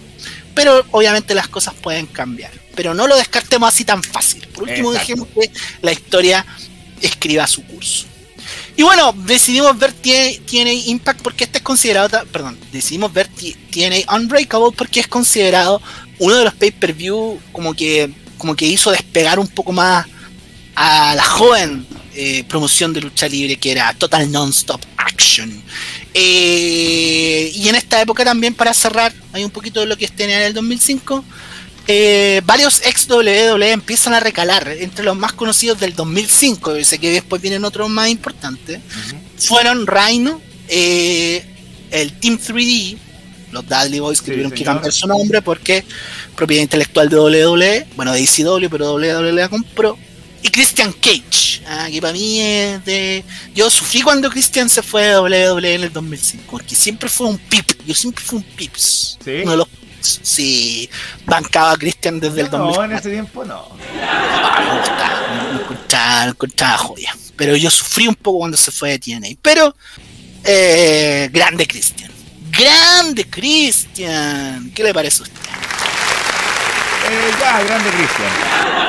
Pero obviamente las cosas pueden cambiar. Pero no lo descartemos así tan fácil. Por último, dejemos que la historia escriba su curso. Y bueno, decidimos ver TNA Impact porque este es considerado, perdón, decidimos ver TNA Unbreakable porque es considerado uno de los pay-per-view como que, como que hizo despegar un poco más a la joven eh, promoción de lucha libre que era Total Non-Stop Action. Eh, y en esta época también, para cerrar, hay un poquito de lo que es en el 2005. Eh, varios ex WWE empiezan a recalar entre los más conocidos del 2005. Yo sé que después vienen otros más importantes. Fueron Rhino, el Team 3D, los Dudley Boys que tuvieron que cambiar su nombre porque propiedad intelectual de WWE, bueno de ECW, pero WWE la compró y Christian Cage, ah, que para mí es de. Yo sufrí cuando Christian se fue de WWE en el 2005, porque siempre fue un pip. Yo siempre fui un pips. Sí. Uno de los Sí, bancaba a Christian desde el 2005. No, en ese tiempo no. Ah, me encontraba joya. Pero yo sufrí un poco cuando se fue de TNA. Pero, eh, grande Christian. Grande Christian. ¿Qué le parece a usted? Eh, ya, grande Cristian.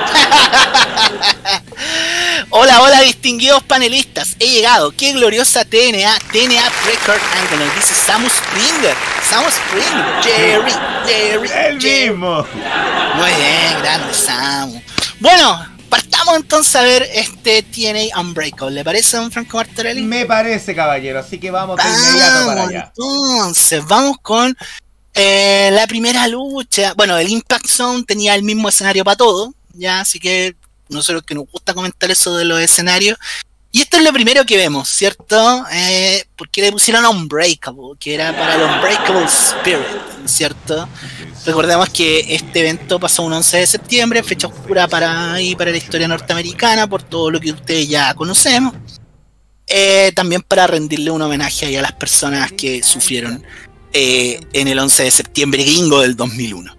hola, hola, distinguidos panelistas. He llegado. Qué gloriosa TNA, TNA Record Angle. Nos dice Samus Springer. Samus Springer. Jerry, Jerry. El mismo. Muy bien, grande Samu. Bueno, partamos entonces a ver este TNA Unbreakable. ¿Le parece, don Franco Martorelli? Me parece, caballero. Así que vamos de inmediato para allá. Entonces, vamos con eh, la primera lucha, bueno, el Impact Zone tenía el mismo escenario para todo, ya, así que nosotros que nos gusta comentar eso de los escenarios. Y esto es lo primero que vemos, ¿cierto? Eh, porque le pusieron a Unbreakable, que era para el Unbreakable Spirit, ¿cierto? Recordemos que este evento pasó un 11 de septiembre, fecha oscura para, para la historia norteamericana, por todo lo que ustedes ya conocemos. Eh, también para rendirle un homenaje a las personas que sufrieron eh, en el 11 de septiembre gringo del 2001.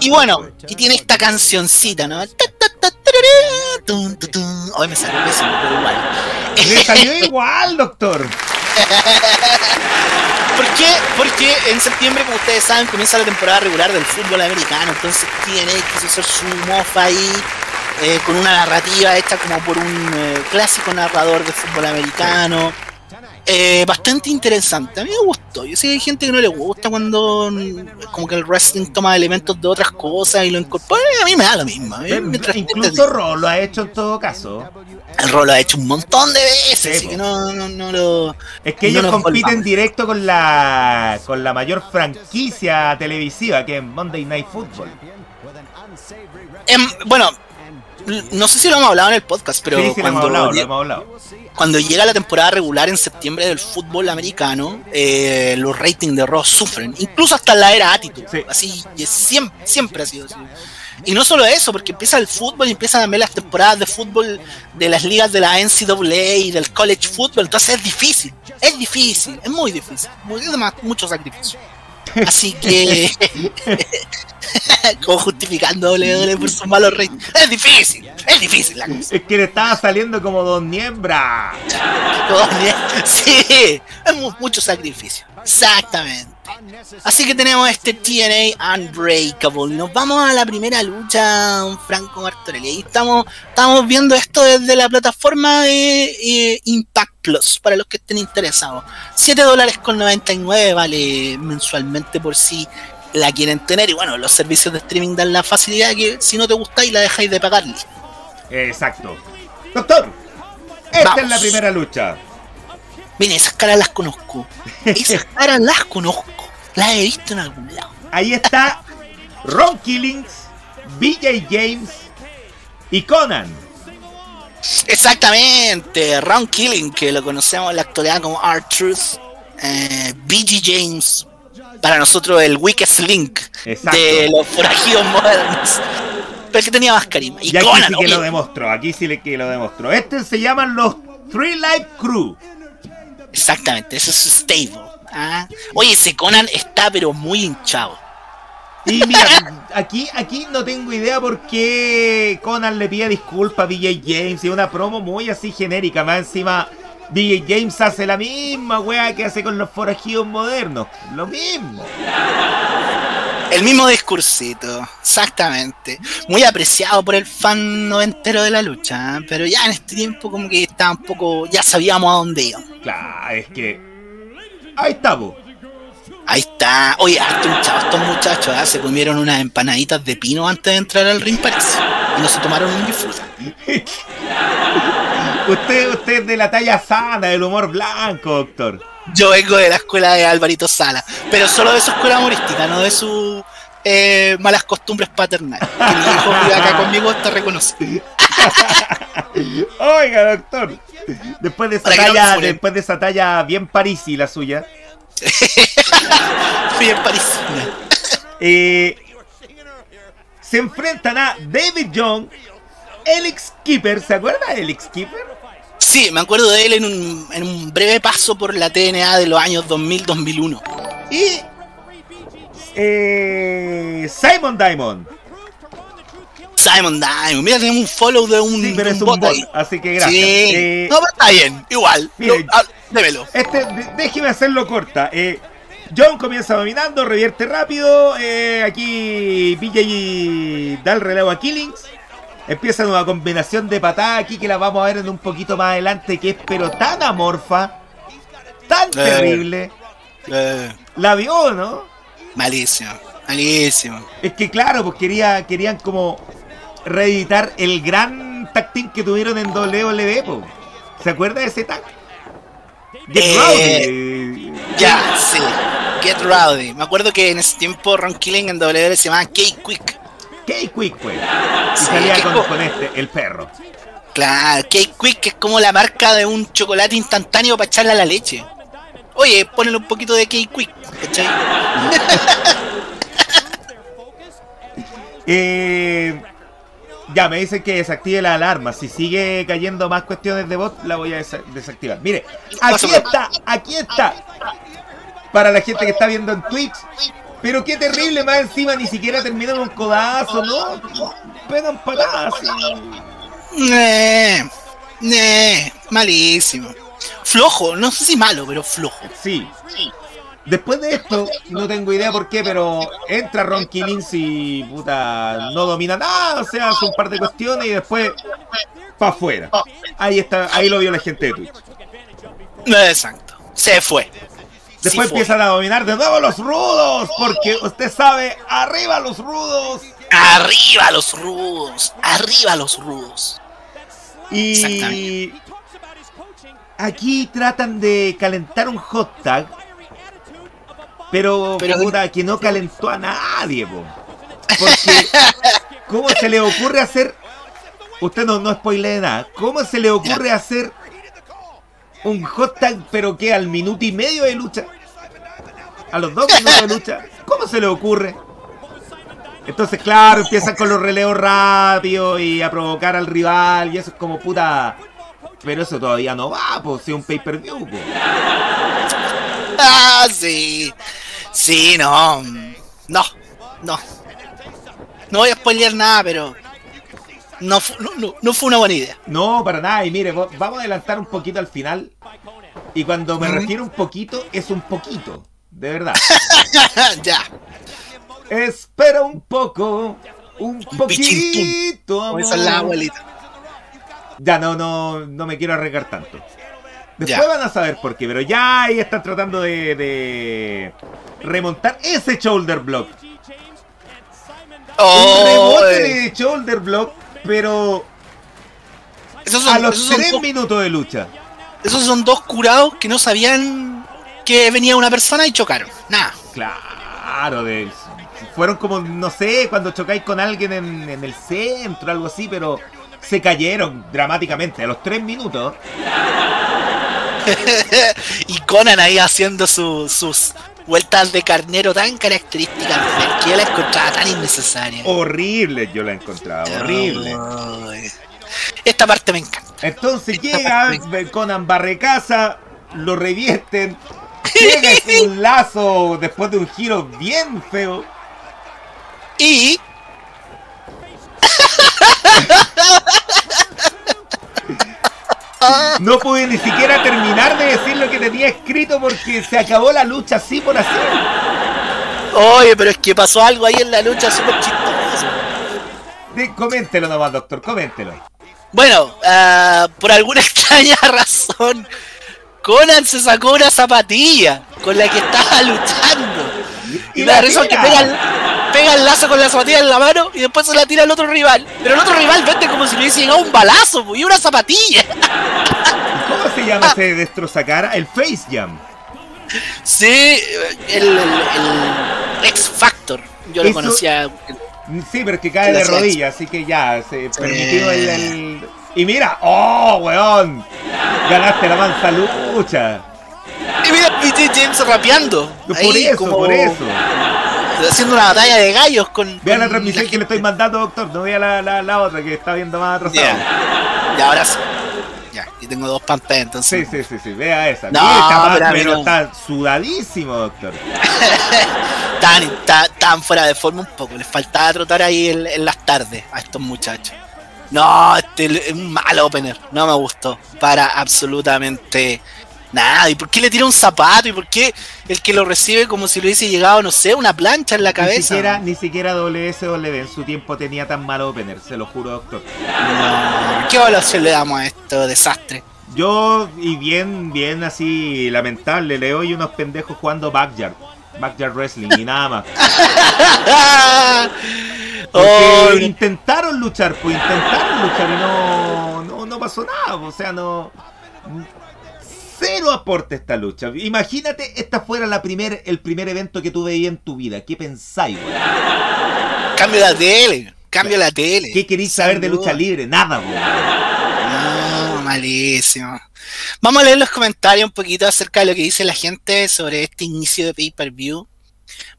Y bueno, y tiene esta cancioncita, ¿no? Hoy me salió igual. Me salió igual, doctor. ¿Por qué? Porque en septiembre, como ustedes saben, comienza la temporada regular del fútbol americano. Entonces tiene que hacer su mofa ahí eh, con una narrativa hecha como por un eh, clásico narrador de fútbol americano. Eh, bastante interesante. A mí me gustó. Yo sé que hay gente que no le gusta cuando mm, como que el wrestling toma elementos de otras cosas y lo incorpora. A mí me da lo mismo. Incluso Ro lo ha hecho en todo caso. El Ro lo ha hecho un montón de veces, así que no, no, lo. Es que ellos compiten directo con la con la mayor franquicia televisiva que es Monday Night Football. Em, bueno, no sé si lo hemos hablado en el podcast, pero cuando, cuando llega la temporada regular en septiembre del fútbol americano, eh, los ratings de Raw sufren, incluso hasta la era Attitude. Así, siempre, siempre ha sido así. Y no solo eso, porque empieza el fútbol y empiezan también las temporadas de fútbol de las ligas de la NCAA y del college football. Entonces es difícil, es difícil, es muy difícil, muy, mucho sacrificio. Así que como justificando WWE por sus malos ratings. Es difícil, es difícil la cosa. Es que le estaba saliendo como Don Niembra. sí, es mucho sacrificio. Exactamente. Así que tenemos este TNA Unbreakable. Nos vamos a la primera lucha, Franco Martorelli. Ahí estamos, estamos viendo esto desde la plataforma de eh, Impact Plus, para los que estén interesados. 7 dólares con 99 vale mensualmente por si la quieren tener. Y bueno, los servicios de streaming dan la facilidad que si no te gustáis la dejáis de pagarle. Exacto. Doctor, esta es la primera lucha. Mira, esas caras las conozco. Esas caras las conozco. Las he visto en algún lado. Ahí está Ron Killings, BJ James y Conan. Exactamente, Ron Killing, que lo conocemos en la actualidad como R-Truth, eh, BJ James, para nosotros el weakest link de los forajidos modernos. Pero que tenía más carisma. Y, aquí sí que lo demostró, aquí sí que lo demostró. Este se llaman los Three Life Crew. Exactamente, eso es stable. ¿ah? Oye, ese Conan está pero muy hinchado. Y mira, aquí, aquí no tengo idea por qué Conan le pide disculpas a BJ James y una promo muy así genérica, más encima DJ James hace la misma weá que hace con los forajidos modernos. Lo mismo. El mismo discursito, exactamente. Muy apreciado por el fan noventero de la lucha, ¿eh? pero ya en este tiempo como que está un poco, ya sabíamos a dónde iba. Claro, es que... Ahí estamos. Ahí está. Oye, estos muchachos ¿eh? se comieron unas empanaditas de pino antes de entrar al ring, parece. Y no se tomaron un disfrute. Usted, usted es de la talla sana, del humor blanco, doctor. Yo vengo de la escuela de Alvarito Sala, pero solo de su escuela humorística, no de sus eh, malas costumbres paternales. Que mi hijo vive acá conmigo está reconocido. Oiga, doctor. Después de esa talla, después de esa talla bien parisi la suya. bien parisina. Eh, se enfrentan a David Young, Alex Keeper. ¿Se acuerda de Alex Keeper? Sí, me acuerdo de él en un, en un breve paso por la TNA de los años 2000-2001. Y eh, Simon Diamond. Simon Diamond, mira, tenemos un follow de un. Sí, pero es un bot, así que gracias. Sí. Eh, no, pero está bien, igual. Ah, démelo. Este, déjeme hacerlo corta. Eh, John comienza dominando, revierte rápido. Eh, aquí BJ da el relevo a Killings. Empieza una combinación de patadas aquí que la vamos a ver en un poquito más adelante, que es pero tan amorfa, tan eh, terrible. Eh. La vio, ¿no? Malísimo, malísimo. Es que claro, pues quería, querían como reeditar el gran tag team que tuvieron en WWE, ¿Se acuerda de ese tag? Get eh, Rowdy. Ya, sí. Get Rowdy. Me acuerdo que en ese tiempo Ron Killing en WWE se llamaba K-Quick. K-Quick, pues. Y salía con, este, el perro. Claro, K-Quick es como la marca de un chocolate instantáneo para echarle a la leche. Oye, ponle un poquito de K-Quick, eh, ya, me dicen que desactive la alarma. Si sigue cayendo más cuestiones de bot, la voy a desactivar. Mire, aquí está, aquí está. Para la gente que está viendo en Twitch, pero qué terrible, más encima ni siquiera terminan un codazo, ¿no? Pegan patadas. Nee, nee, malísimo. flojo, no sé si malo, pero flojo. Sí. Después de esto, no tengo idea por qué, pero entra Ron Killings y puta, no domina nada, o sea, hace un par de cuestiones y después para afuera. Ahí está, ahí lo vio la gente de Twitch. Exacto. Se fue. Después empiezan a dominar de nuevo los rudos, porque usted sabe, arriba los rudos. Arriba los rudos, arriba los rudos. Y aquí tratan de calentar un hot tag, pero, pero que no calentó a nadie, po. Porque, ¿cómo se le ocurre hacer? Usted no, no spoilee nada. ¿Cómo se le ocurre hacer un hot tag, pero que al minuto y medio de lucha? A los dos minutos de lucha. ¿Cómo se le ocurre? Entonces, claro, empiezan con los releos rápidos y a provocar al rival y eso es como puta. Pero eso todavía no va, pues, si un pay-per-view, Ah, sí. Sí, no. No, no. No voy a spoilear nada, pero. No, no, no, fue una buena idea. No, para nada. Y mire, vamos a adelantar un poquito al final. Y cuando me refiero un poquito, es un poquito. De verdad. ya. Espera un poco, un poquito, Esa es la abuelita. Ya no, no, no me quiero arriesgar tanto. Después van a saber por qué, pero ya ahí están tratando de, de remontar ese shoulder block. Oh, un rebote de shoulder block, pero a los tres minutos de lucha. Esos son dos curados que no sabían que venía una persona y chocaron. Nada. Claro, de fueron como, no sé, cuando chocáis con alguien en, el centro, algo así, pero se cayeron dramáticamente a los tres minutos. y Conan ahí haciendo sus vueltas de carnero tan características que yo la encontraba tan innecesaria. Horrible, yo la encontraba, horrible. Esta parte me encanta. Entonces llega Conan barre casa, lo revierten, llega un lazo después de un giro bien feo. Y. No pude ni siquiera terminar de decir lo que tenía escrito porque se acabó la lucha así por así. Oye, pero es que pasó algo ahí en la lucha súper chistoso. coméntelo nomás, doctor, coméntelo. Bueno, uh, por alguna extraña razón, Conan se sacó una zapatilla con la que estaba luchando. Y, la, razón que pega el, pega el, lazo con la zapatilla en la mano y después se la tira al otro rival. Pero el otro rival vende como si le hubiese llegado un balazo y una zapatilla. ¿Cómo se llama ese destrozacara? El Face Jam. Sí, el, X Factor. Yo lo conocía. Sí, pero es que cae de rodillas, así que ya, se permitió el, Y mira, ¡oh, weón! Ganaste la mansa lucha. Y mira James rapeando. Por eso, por eso. Haciendo una batalla de gallos con. Vea la transmisión que le estoy mandando, doctor. No vea la, la, la otra que está viendo más atrasado. Y ahora sí. Ya, y tengo dos pantallas entonces. Sí, sí, sí, sí. Vea esa. No, pero, está sudadísimo, doctor. tan, tan, tan, fuera de forma un poco. Les faltaba trotar ahí en, en las tardes a estos muchachos. No, este es un mal opener. No me gustó. Para absolutamente Nada, ¿y por qué le tira un zapato? ¿Y por qué el que lo recibe como si le hubiese llegado, no sé, una plancha en la cabeza? Ni siquiera, ni siquiera WSW en su tiempo tenía tan mal opener, se lo juro, doctor. No, ¿Qué evaluación le damos a esto desastre? Yo, y bien, bien así lamentable, le doy unos pendejos jugando Backyard. Backyard Wrestling y nada más. Porque intentaron luchar, pues intentaron luchar y no, no, no pasó nada. O sea, no cero aporte esta lucha. Imagínate, esta fuera la primer, el primer evento que tú veías en tu vida. ¿Qué pensáis, Cambio la tele, cambio la tele. ¿Qué queréis saber de lucha libre? Nada, No, malísimo. Vamos a leer los comentarios un poquito acerca de lo que dice la gente sobre este inicio de pay-per-view.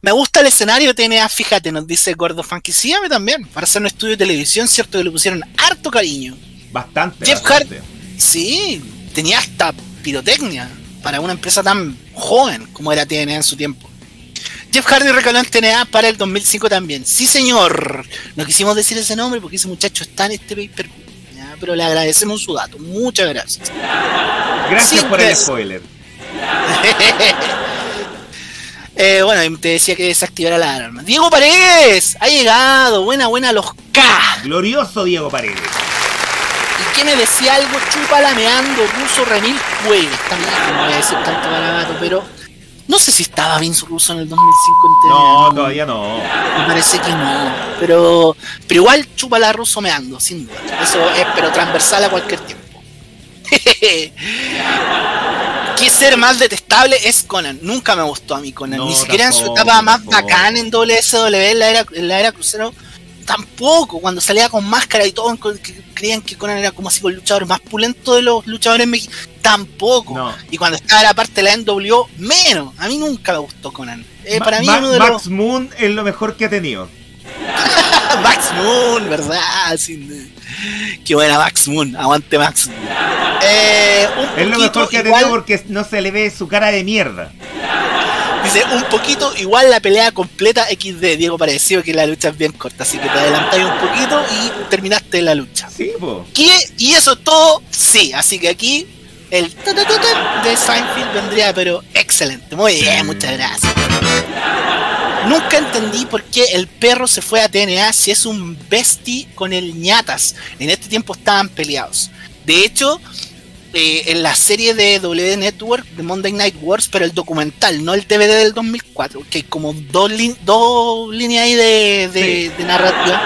Me gusta el escenario TNA, fíjate, nos dice Gordo Funky. Sí, a mí también. Para hacer un estudio de televisión, cierto que le pusieron harto cariño. Bastante. Jeff Hardy. Sí, tenía hasta pirotecnia para una empresa tan joven como era TNA en su tiempo. Jeff Hardy recaló en TNA para el 2005 también. Sí, señor. No quisimos decir ese nombre porque ese muchacho está en este paper. pero le agradecemos su dato. Muchas gracias. Gracias por el spoiler. Eh, bueno, te decía que desactivara la alarma. Diego Paredes, ha llegado. Buena, buena los K. Glorioso Diego Paredes. ¿Y qué me decía algo? Chupa lameando, ruso Remil Cuelga. También no voy a decir tanto barato, pero no sé si estaba Vince Russo en el 2005 entero. No, todavía no. Me parece que no. Pero, pero igual chupa la ruso meando, sin duda. Eso es, pero transversal a cualquier tiempo. ¿Qué ser más detestable es Conan? Nunca me gustó a mí Conan. Ni siquiera en su etapa más bacán en WSW, en la era, en la era crucero. Tampoco, cuando salía con máscara y todo, creían que Conan era como así el luchador más pulento de los luchadores mexicanos. Tampoco. Y cuando estaba la parte de la NWO, menos. A mí nunca me gustó Conan. Eh, para mí uno de Max Moon es lo mejor que ha tenido. Max Moon, ¿verdad? Sin... Qué buena Max Moon, aguante Max Moon. Eh, es lo mejor que ha tenido porque no se le ve su cara de mierda. Dice, un poquito igual la pelea completa XD, Diego parecido que la lucha es bien corta, así que te adelantáis un poquito y terminaste la lucha. Sí, po. ¿Y eso todo? Sí, así que aquí el de Seinfeld vendría, pero excelente. Muy bien, muchas gracias. Nunca entendí por qué el perro se fue a TNA si es un bestie con el ñatas. En este tiempo estaban peleados. De hecho, eh, en la serie de W Network de Monday Night Wars, pero el documental, no el DVD del 2004, que hay como dos, dos líneas ahí de, narrativa.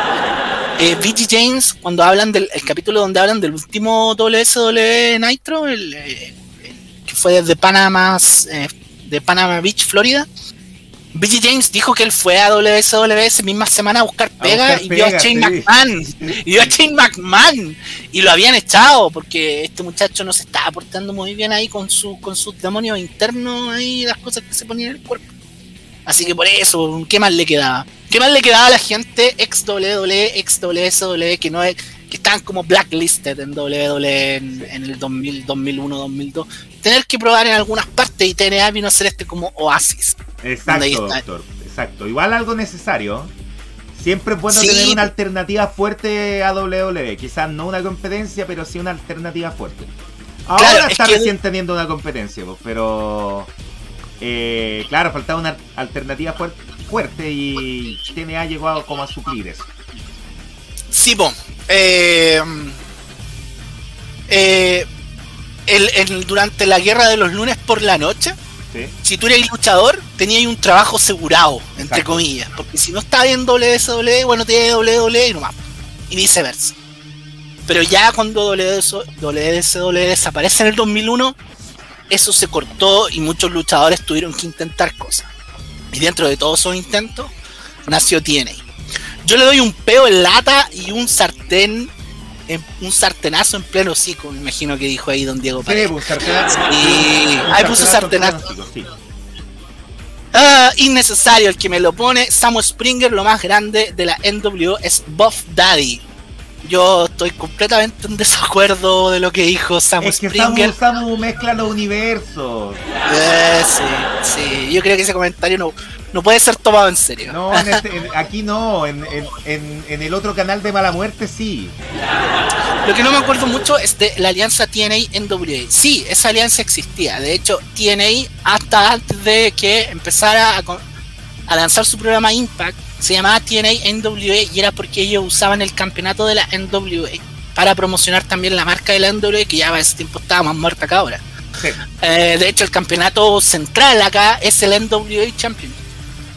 Eh, James, cuando hablan del capítulo donde hablan del último WSW Nitro, el, que fue desde Panama, eh, de Panama Beach, Florida, BG James dijo que él fue a WSW esa misma semana a buscar pega, y vio a Shane McMahon. Y vio a Shane McMahon. Y lo habían echado porque este muchacho no se estaba portando muy bien ahí con, su, con sus demonios internos ahí, las cosas que se ponían en el cuerpo. Así que por eso, ¿qué más le quedaba? ¿Qué más le quedaba a la gente ex WWE, ex WSW, que no es, que estaban como blacklisted en WWE en, en el 2000, 2001, 2002? Tener que probar en algunas partes y TNA vino a ser este como oasis. Exacto, doctor. Exacto. Igual algo necesario. Siempre es bueno tener una alternativa fuerte a WWE. Quizás no una competencia, pero sí una alternativa fuerte. Ahora está recién teniendo una competencia, pues, pero. Eh, claro, faltaba una alternativa fuerte, y TNA llegó como a suplir eso. Sí, bon. Eh, eh, el, durante la guerra de los lunes por la noche, si tú eres luchador, tenías un trabajo asegurado, entre comillas. Porque si no estaba en WSW, bueno, tenías WWE y nomás. Y viceversa. Pero ya cuando WSW desaparece en el 2001, eso se cortó y muchos luchadores tuvieron que intentar cosas. Y dentro de todos esos intentos, nació TNA. Yo le doy un peo en lata y un sartén un sartenazo en pleno ciclo, me imagino que dijo ahí don Diego Paredes. Sí, pues, sartenazo. Ahí puso sartenazo. Ah, innecesario el que me lo pone. Samu Springer, lo más grande de la NWO es Buff Daddy. Yo estoy completamente en desacuerdo de lo que dijo Samu es que Springer. Samu, Samu mezcla los universos. Eh, sí, sí. Yo creo que ese comentario no, no puede ser tomado en serio. No, este, aquí no, en, el otro canal de Mala Muerte sí. Lo que no me acuerdo mucho es de la alianza TNA NWA. Sí, esa alianza existía. De hecho, TNA hasta antes de que empezara a, a lanzar su programa Impact, se llamaba TNA NWA y era porque ellos usaban el campeonato de la NWA para promocionar también la marca de la NWA que ya a ese tiempo estaba más muerta que ahora. Eh, de hecho, el campeonato central acá es el NWA Champion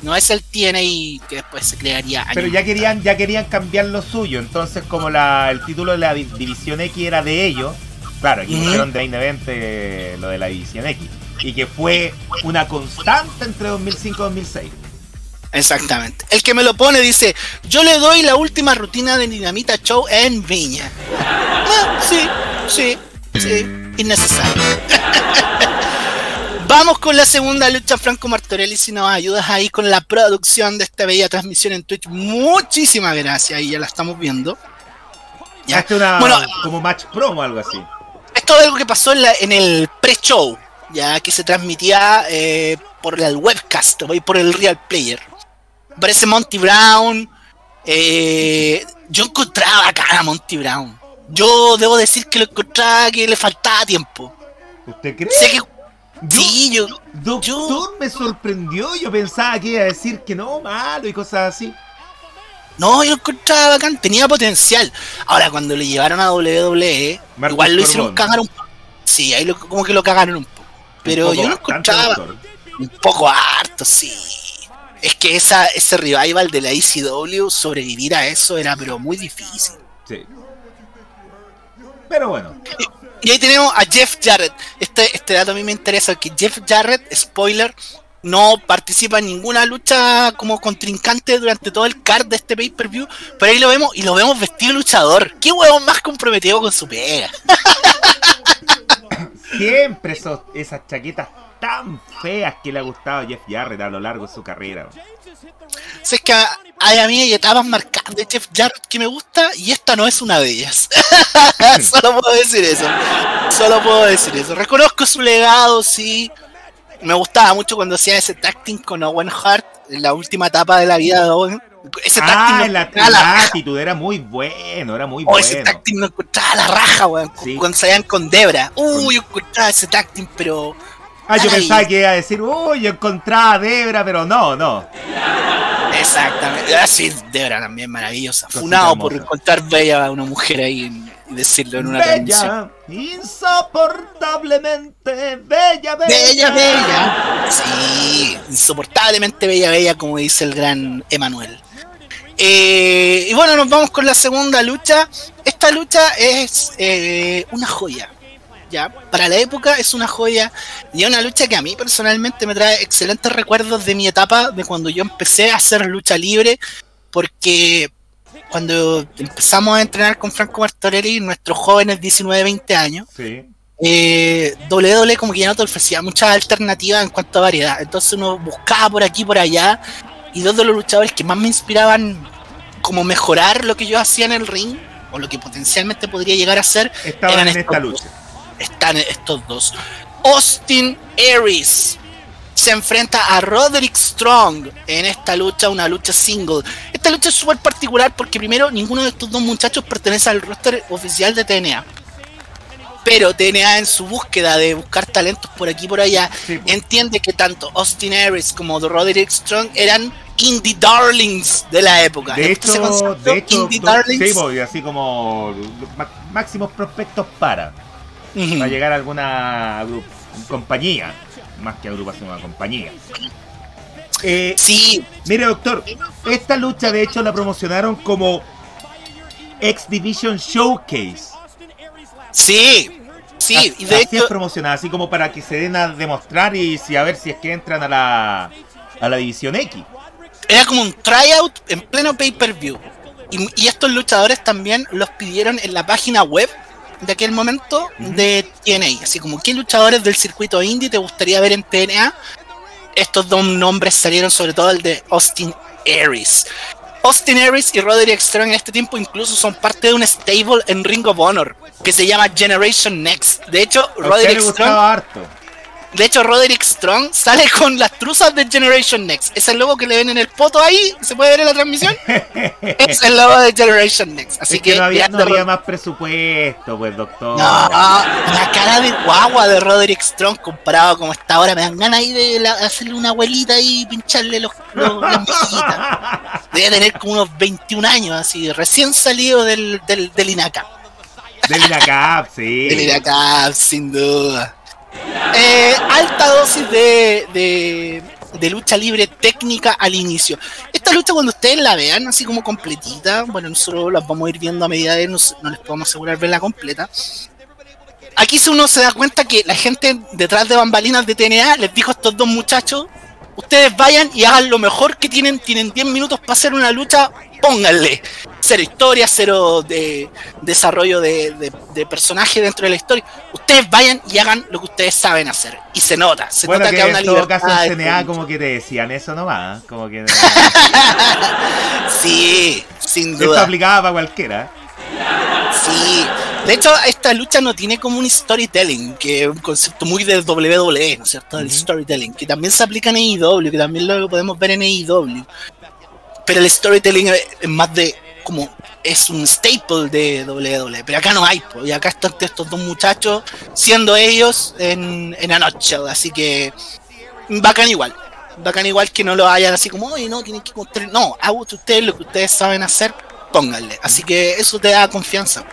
no es el TNA que después se crearía. Pero ya querían, ya querían cambiar lo suyo, entonces como la, el título de la División X era de ellos, claro, aquí pusieron de 2020 lo de la División X, y que fue una constante entre 2005 y 2006. Exactamente. El que me lo pone dice, yo le doy la última rutina de Dinamita Show en Viña. Ah, sí, sí, sí, innecesario. Vamos con la segunda lucha, Franco Martorelli, si nos ayudas ahí con la producción de esta bella transmisión en Twitch. Muchísimas gracias, ahí ya la estamos viendo. Ya. Este una, bueno, como match promo o algo así. Esto es algo que pasó en, el pre-show, ya que se transmitía eh, por el webcast, por el Real Player. Parece Monty Brown. Eh, yo encontraba acá a Monty Brown. Yo debo decir que lo encontraba que le faltaba tiempo ¿Usted cree? Sé que Yo- sí, yo Doctor yo- me sorprendió. Yo pensaba que iba a decir que no, malo y cosas así. no, yo lo encontraba bacán, tenía potencial. Ahora cuando lo llevaron a WWE, igual lo hicieron cagar un poco. Sí, ahí lo- como que lo cagaron un poco. Pero Un poco yo lo encontraba un poco harto, sí. Es que esa, ese revival de la ECW, sobrevivir a eso era pero muy difícil. Sí. Pero bueno. Y ahí tenemos a Jeff Jarrett. Este, este dato a mí me interesa, que Jeff Jarrett, spoiler, no participa en ninguna lucha como contrincante durante todo el card de este pay-per-view, pero ahí lo vemos y lo vemos vestido luchador. ¿Qué huevón más comprometido con su pega? Siempre esos, esas chaquetas tan feas que le ha gustado a Jeff Jarrett a lo largo de su carrera. Sea, es que a, a mí hay etapas marcadas de Jeff Jarrett que me gusta y esta no es una de ellas. Solo puedo decir eso. Solo puedo decir eso. Reconozco su legado, sí. Me gustaba mucho cuando hacía ese tacting con Owen Hart en la última etapa de la vida de Owen. Ese Ah, no la, la la actitud era muy bueno, era muy Oh, ese bueno. tacting no encontraba la raja, weón. Sí. Cuando salían con Debra. Uy, yo encontraba ese tacting, pero. Ah, yo Ay. pensaba que iba a decir, uy, yo encontraba a Debra, pero no, no. Exactamente. Ah, Debra también maravillosa. Funado por encontrar bella a una mujer ahí y decirlo en una transmisión. Bella, insoportablemente bella, bella. Bella, bella. Sí, insoportablemente bella, bella, como dice el gran Emanuel. Eh, y bueno, nos vamos con la segunda lucha. Esta lucha es eh, una joya. Ya, para la época es una joya y es una lucha que a mí personalmente me trae excelentes recuerdos de mi etapa de cuando yo empecé a hacer lucha libre, porque cuando empezamos a entrenar con Franco Martorelli, nuestros jóvenes 19-20 años, Sí. eh, WWE como que ya no te ofrecía muchas alternativas en cuanto a variedad. Entonces uno buscaba por aquí por allá y dos de los luchadores que más me inspiraban como mejorar lo que yo hacía en el ring o lo que potencialmente podría llegar a ser Estaban eran en esta lucha. dos. Están estos dos. Austin Aries se enfrenta a Roderick Strong en esta lucha, una lucha single. Esta lucha es súper particular porque primero ninguno de estos dos muchachos pertenece al roster oficial de TNA. Pero TNA en su búsqueda de buscar talentos por aquí y por allá, Sí, pues. entiende que tanto Austin Aries como Roderick Strong eran indie darlings de la época. De Este hecho, de hecho, indie darlings, sí, pues, así como máximos prospectos para, ujú. para llegar a alguna compañía, más que agrupación, una compañía. Eh, sí, mire, doctor, esta lucha de hecho la promocionaron como X Division Showcase. sí, sí, Así- y de así es hecho, promocionada, así como para que se den a demostrar y si a ver si es que entran a la a la división X. era como un tryout en pleno pay-per-view. Y, y estos luchadores también los pidieron en la página web de aquel momento de TNA. Así como, ¿qué luchadores del circuito indie te gustaría ver en TNA? Estos dos nombres salieron, sobre todo el de Austin Aries. Austin Aries y Roderick Strong en este tiempo incluso son parte de un stable en Ring of Honor que se llama Generation Next. De hecho, Roderick Strong harto. De hecho, Roderick Strong sale con las truzas de Generation Next. Ese logo que le ven en el poto ahí, ¿se puede ver en la transmisión? es el logo de Generation Next. Así es que, no había, no había más presupuesto, pues, doctor. No, la cara de guagua de Roderick Strong comparado como está ahora, me dan ganas ahí de la- hacerle una abuelita y pincharle los, los- las mejillitas. Debe tener como unos 21 años, así, recién salido del, del, del INACA. Del INACAP, sí. Del INACA, sin duda. Eh, alta dosis de, de, lucha libre técnica al inicio. Esta lucha cuando ustedes la vean así como completita, bueno, nosotros las vamos a ir viendo a medida de no, no les podemos asegurar verla completa. Aquí uno se da cuenta que la gente detrás de bambalinas de TNA les dijo a estos dos muchachos, ustedes vayan y hagan lo mejor que tienen, tienen 10 minutos para hacer una lucha, pónganle. Cero historia, cero de desarrollo de, de, de personaje dentro de la historia. Ustedes vayan y hagan lo que ustedes saben hacer. Y se nota, se Bueno, nota que que hay una en todo libertad. caso en CNA como que te decían eso nomás, como que Sí, sin esto duda. aplicaba para cualquiera. Sí. De hecho, esta lucha no tiene como un storytelling, que es un concepto muy de WWE, ¿no es cierto? El Ujú. storytelling, que también se aplica en AEW, que también lo podemos ver en AEW. Pero el storytelling es más de como es un staple de WWE, pero acá no hay, y acá están estos dos muchachos siendo ellos en, en a nutshell, así que bacán igual, bacán igual que no lo hayan así como, oye, no, tienen que construir, no, hagan ustedes lo que ustedes saben hacer, pónganle, así que eso te da confianza.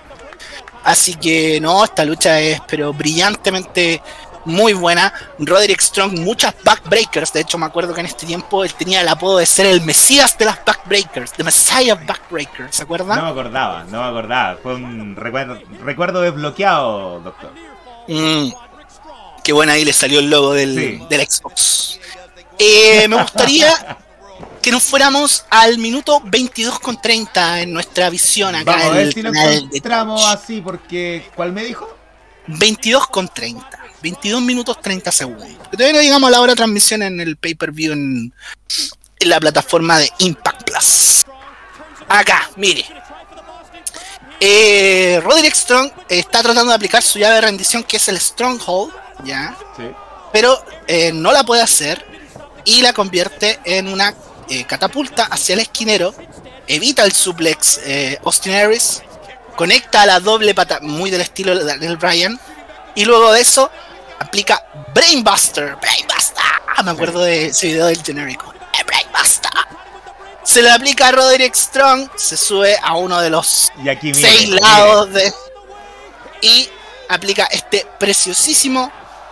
Así que no, esta lucha es pero brillantemente muy buena. Roderick Strong, muchas backbreakers. De hecho, me acuerdo que en este tiempo él tenía el apodo de ser el Mesías de las backbreakers, The Messiah Backbreakers, ¿se acuerdan? No me acordaba, no me acordaba. Fue un recuerdo, recuerdo desbloqueado, doctor. Mm, qué buena ahí le salió el logo del, Xbox. Eh, me gustaría que nos fuéramos al minuto 22 con 30 en nuestra visión acá. Vamos a ver si nos encontramos así, porque ¿cuál me dijo? 22 con 30. 22 minutos 30 segundos. todavía no llegamos a la hora de transmisión en el pay-per-view en, la plataforma de Impact Plus. Acá, mire. Eh, Roderick Strong está tratando de aplicar su llave de rendición que es el Stronghold, ¿ya? Sí. Pero eh, no la puede hacer y la convierte en una eh, catapulta hacia el esquinero, evita el suplex Austin Harris, conecta a la doble pata, muy del estilo de Daniel Bryan, y luego de eso aplica Brainbuster. Brainbuster. Me acuerdo de ese video del genérico. Eh, Brainbuster. Se le aplica a Roderick Strong, se sube a uno de los seis lados de. Y aplica este preciosísimo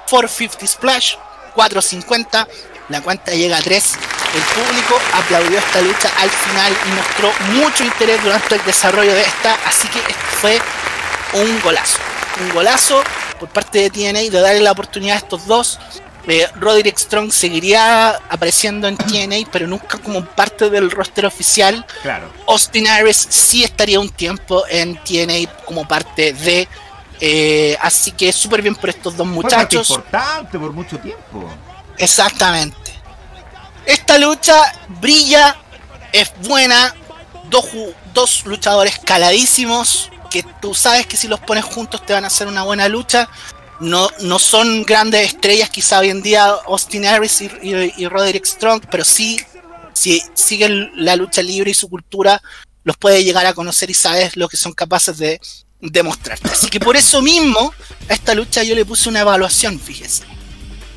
450 Splash, 450. La cuenta llega a 3. El público aplaudió esta lucha al final y mostró mucho interés durante el desarrollo de esta. Así que fue un golazo. Un golazo por parte de TNA de darle la oportunidad a estos dos. Eh, Roderick Strong seguiría apareciendo en TNA, pero nunca como parte del roster oficial. Claro. Austin Aries sí estaría un tiempo en TNA como parte de. Eh, así que súper bien por estos dos muchachos. importante por mucho tiempo. Exactamente. Esta lucha brilla, es buena. Dos, dos luchadores caladísimos que tú sabes que si los pones juntos te van a hacer una buena lucha. No, no son grandes estrellas, quizá hoy en día Austin Harris y, Roderick Strong, pero sí, si siguen la lucha libre y su cultura, los puede llegar a conocer y sabes lo que son capaces de demostrarte. Así que por eso mismo, a esta lucha yo le puse una evaluación, fíjese.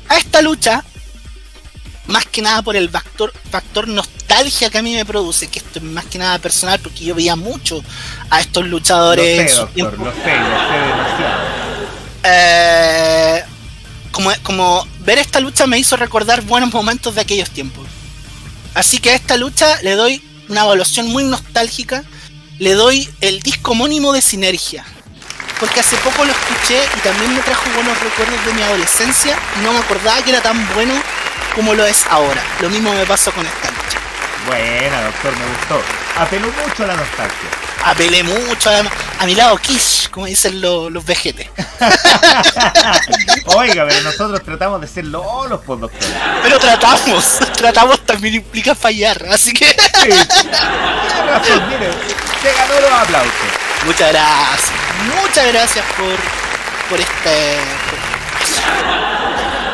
A esta lucha más que nada por el factor, factor nostalgia que a mí me produce, que esto es más que nada personal, porque yo veía mucho a estos luchadores. Lo sé, doctor, lo sé, lo sé demasiado. Eh, como, como ver esta lucha me hizo recordar buenos momentos de aquellos tiempos. Así que a esta lucha le doy una evaluación muy nostálgica. Le doy el disco homónimo de Sinergia. Porque hace poco lo escuché y también me trajo buenos recuerdos de mi adolescencia. Y no me acordaba que era tan bueno como lo es ahora. Lo mismo me pasó con esta lucha. Buena, doctor, me gustó. Apeló mucho a la nostalgia. Apelé mucho a, mi lado Kish, como dicen los vejetes. Oiga, pero nosotros tratamos de ser lolos, pues, doctor. Pero tratamos, tratamos también implica fallar, así que. Sí, razón, mire, se ganó los aplausos. Muchas gracias, muchas gracias por, por este.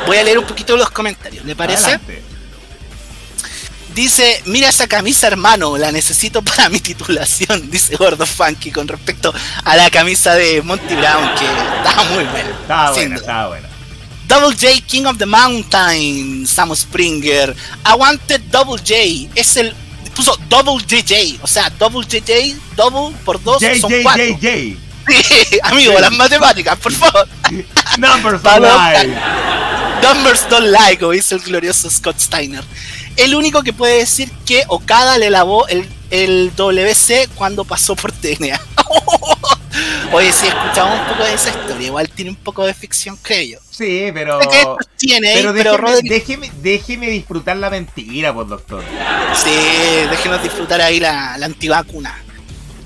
Voy a leer un poquito los comentarios, ¿le parece? Dice, mira esa camisa hermano, la necesito para mi titulación, dice Gordo Funky con respecto a la camisa de Monty Brown, que estaba muy buena. Estaba buena, estaba buena. Double J, King of the Mountain, Sam Springer. Aguante Double J, es el... Puso Double JJ, o sea, Double JJ, double por dos son cuatro. Sí, amigo, las matemáticas, por favor. Numbers don't lie. Numbers don't lie, como dice el glorioso Scott Steiner. El único que puede decir que Okada le lavó el, el WC cuando pasó por TNA. Oye, si escuchamos un poco de esa historia, igual tiene un poco de ficción, creo yo. Sí, pero. Tiene, pero, déjeme, déjeme, déjeme, disfrutar la mentira, pues, doctor. Sí, déjenos disfrutar ahí la, la antivacuna.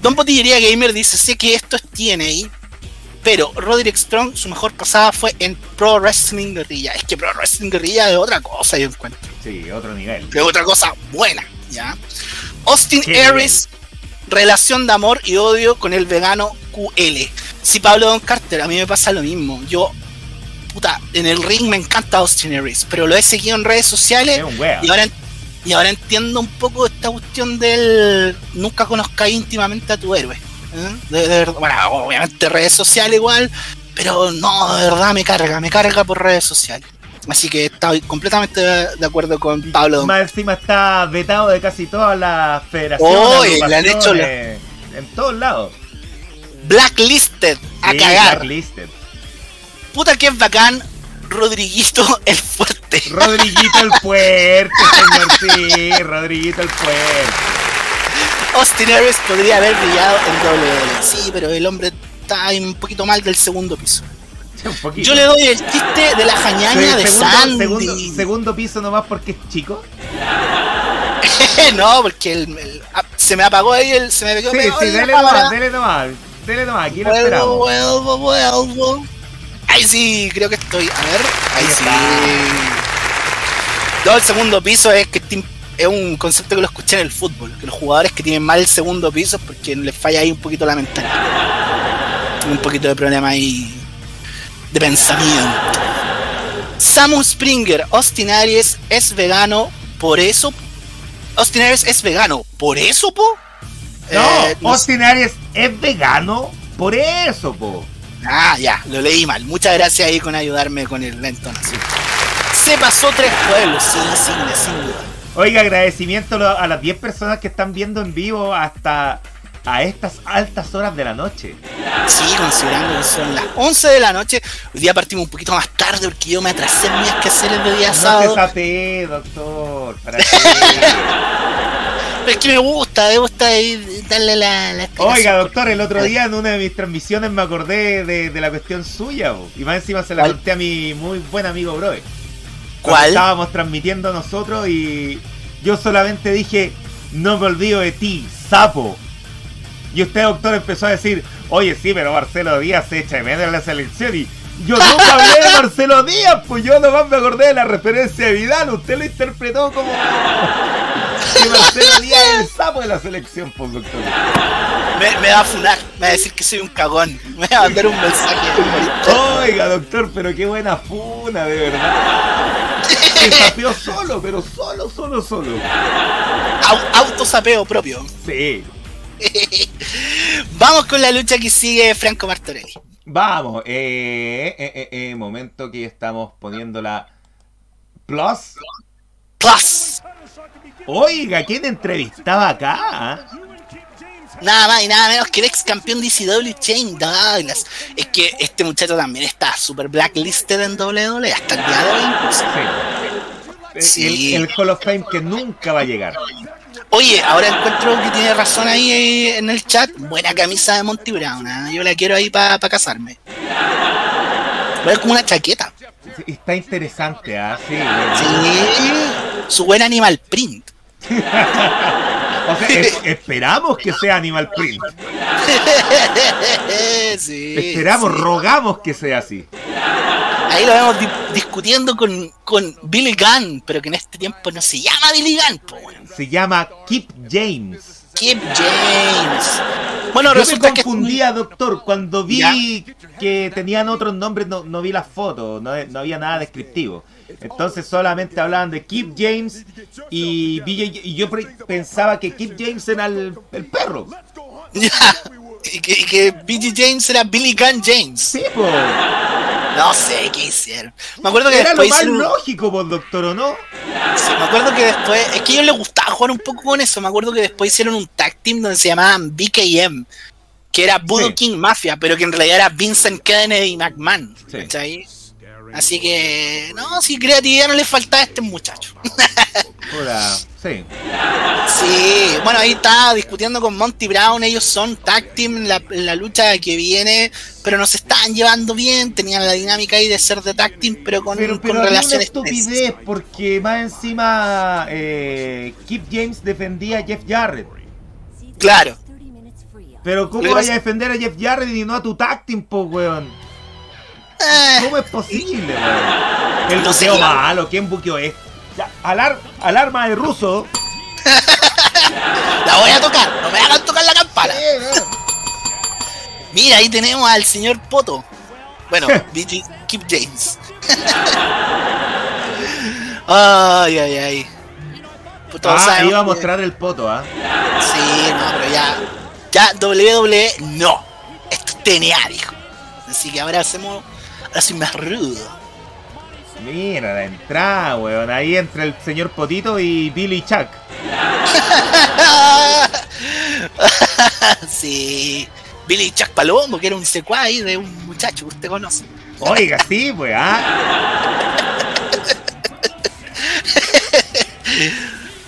Don Botillería Gamer dice: Sé que esto es TNA, pero Roderick Strong, su mejor pasada fue en Pro Wrestling Guerrilla. Es que Pro Wrestling Guerrilla es otra cosa, yo encuentro. Sí, otro nivel. Es otra cosa buena, ¿ya? Austin Aries, relación de amor y odio con el vegano QL. Si Pablo Don Carter, a mí me pasa lo mismo. Yo, puta, en el ring me encanta Austin Aries, pero lo he seguido en redes sociales y ahora Y ahora entiendo un poco esta cuestión del nunca conozca íntimamente a tu héroe. ¿eh? De, de bueno, obviamente redes sociales igual, pero no, de verdad me carga, me carga por redes sociales. Así que estoy completamente de acuerdo con Pablo. Más encima está vetado de casi todas las federaciones. Oh, le han hecho en todos lados. Blacklisted a cagar. Blacklisted. Puta que es bacán Rodriguito el Fuerte. Rodriguito el Fuerte, señor, sí, Rodriguito el Fuerte. Austin Aries podría haber brillado en doble sí, pero el hombre está un poquito mal del segundo piso. Yo le doy el chiste de la jañaña de Sandy. Segundo, segundo, piso nomás porque es chico. no, porque el, ah, se me apagó ahí el. Se me pegó. Sí, sí, dele nomás, dele nomás. Dele nomás, aquí lo esperamos. Vuelvo, vuelvo. Ahí sí, creo que estoy. A ver, ahí, sí. No, el segundo piso es que es un concepto que lo escuché en el fútbol. Que los jugadores que tienen mal el segundo piso porque les falla ahí un poquito la mentalidad. Un poquito de problema ahí de pensamiento. Samu Springer, Austin Aries es vegano, por eso. Austin Aries es vegano, por eso, po. No, eh, Austin Aries es vegano, por eso, po. Ah, ya, lo leí mal. Muchas gracias ahí con ayudarme con el, la entonación. Se pasó tres pueblos, sí, sí, sin duda. Oiga, agradecimiento a las 10 personas que están viendo en vivo hasta a estas altas horas de la noche. Sí, considerando que son las 11 de la noche. Hoy día partimos un poquito más tarde porque yo me atrasé en mis quehaceres de día sábado. No te doctor. ¿Para qué? es que me gusta, me gusta darle la, Oiga, doctor, el otro día en una de mis transmisiones me acordé de, la cuestión suya, y más encima se la conté a mi muy buen amigo Broe. ¿Cuál? Estábamos transmitiendo nosotros y yo solamente dije, no me olvido de ti, sapo. Y usted, doctor, empezó a decir, oye, sí, pero Marcelo Díaz se echa de menos en la selección y yo nunca hablé de Marcelo Díaz, pues yo nomás me acordé de la referencia de Vidal, usted lo interpretó como que Marcelo Díaz es el sapo de la selección, pues doctor. Me, va a funar, me va a decir que soy un cagón, me va a mandar un mensaje. Oiga, doctor, pero qué buena funa, de verdad. Se sapeó solo, pero solo, solo, solo. Autosapeo propio. Sí. Vamos con la lucha que sigue Franco Martorelli. Vamos, eh, eh, eh, momento que estamos poniendo la Plus. Plus. Oiga, ¿quién entrevistaba acá? Nada más y nada menos que el ex campeón de ECW Chain Douglas. Es que este muchacho también está super blacklisted en WWE hasta el día de hoy. Sí. El, el Hall of Fame que nunca va a llegar. Oye, ahora encuentro que tiene razón ahí en el chat. Buena camisa de Monty Brown. ¿eh? Yo la quiero ahí para casarme. Es como una chaqueta. Está interesante, ¿ah? Sí, sí. Su buen animal print. o sea, esperamos que sea animal print. sí, esperamos, rogamos que sea así ahí lo vemos discutiendo con, con, Billy Gunn, pero que en este tiempo no se llama Billy Gunn. Se llama Kip James. Kip James. Bueno, Yo resulta me confundía, doctor, cuando vi que tenían otros nombres, no, no vi las fotos, no, no, había nada descriptivo. Entonces solamente hablaban de Kip James y, y yo pensaba que Kip James era el, el perro. Y que, que BG James era Billy Gunn James. Sí. No sé qué hicieron. Me acuerdo que Era después. Lo más lógico, pues, doctor, ¿o no? Sí, me acuerdo que después. Es que a ellos les gustaba jugar un poco con eso. Me acuerdo que después hicieron un tag team donde se llamaban BKM, que era Voodoo King Mafia, pero que en realidad era Vincent Kennedy y McMahon. Sí. Así que, no, si creatividad no le faltaba a este muchacho. Hola, sí. Sí, bueno, ahí está discutiendo con Monty Brown. Ellos son tag team la, la lucha que viene, pero nos estaban llevando bien. Tenían la dinámica ahí de ser de tag team, pero con, pero, pero con relaciones. estupidez, porque más encima eh, Kip James defendía a Jeff Jarrett. Claro. Pero, ¿cómo vaya a defender a Jeff Jarrett y no a tu tag team, po, weón? Eh. ¿Cómo es posible, weón? El buqueo malo, ¿quién buqueó esto? Ya, alar alarma de ruso. la voy a tocar, no me hagan tocar la campana. Mira, ahí tenemos al señor Poto. Bueno, BG Keep James. ay, ay, ay. todos ah, iba a mostrar el poto, ¿ah? Sí, no, pero ya. Ya WWE no. Esto es TNA, dijo. Así que ahora hacemos. Soy más rudo. Mira la entrada, weón. Ahí entre el señor Potito y Billy Chuck. sí. Billy Chuck Palombo, que era un secuaz de un muchacho que usted conoce. Oiga, sí, pues, ¿ah?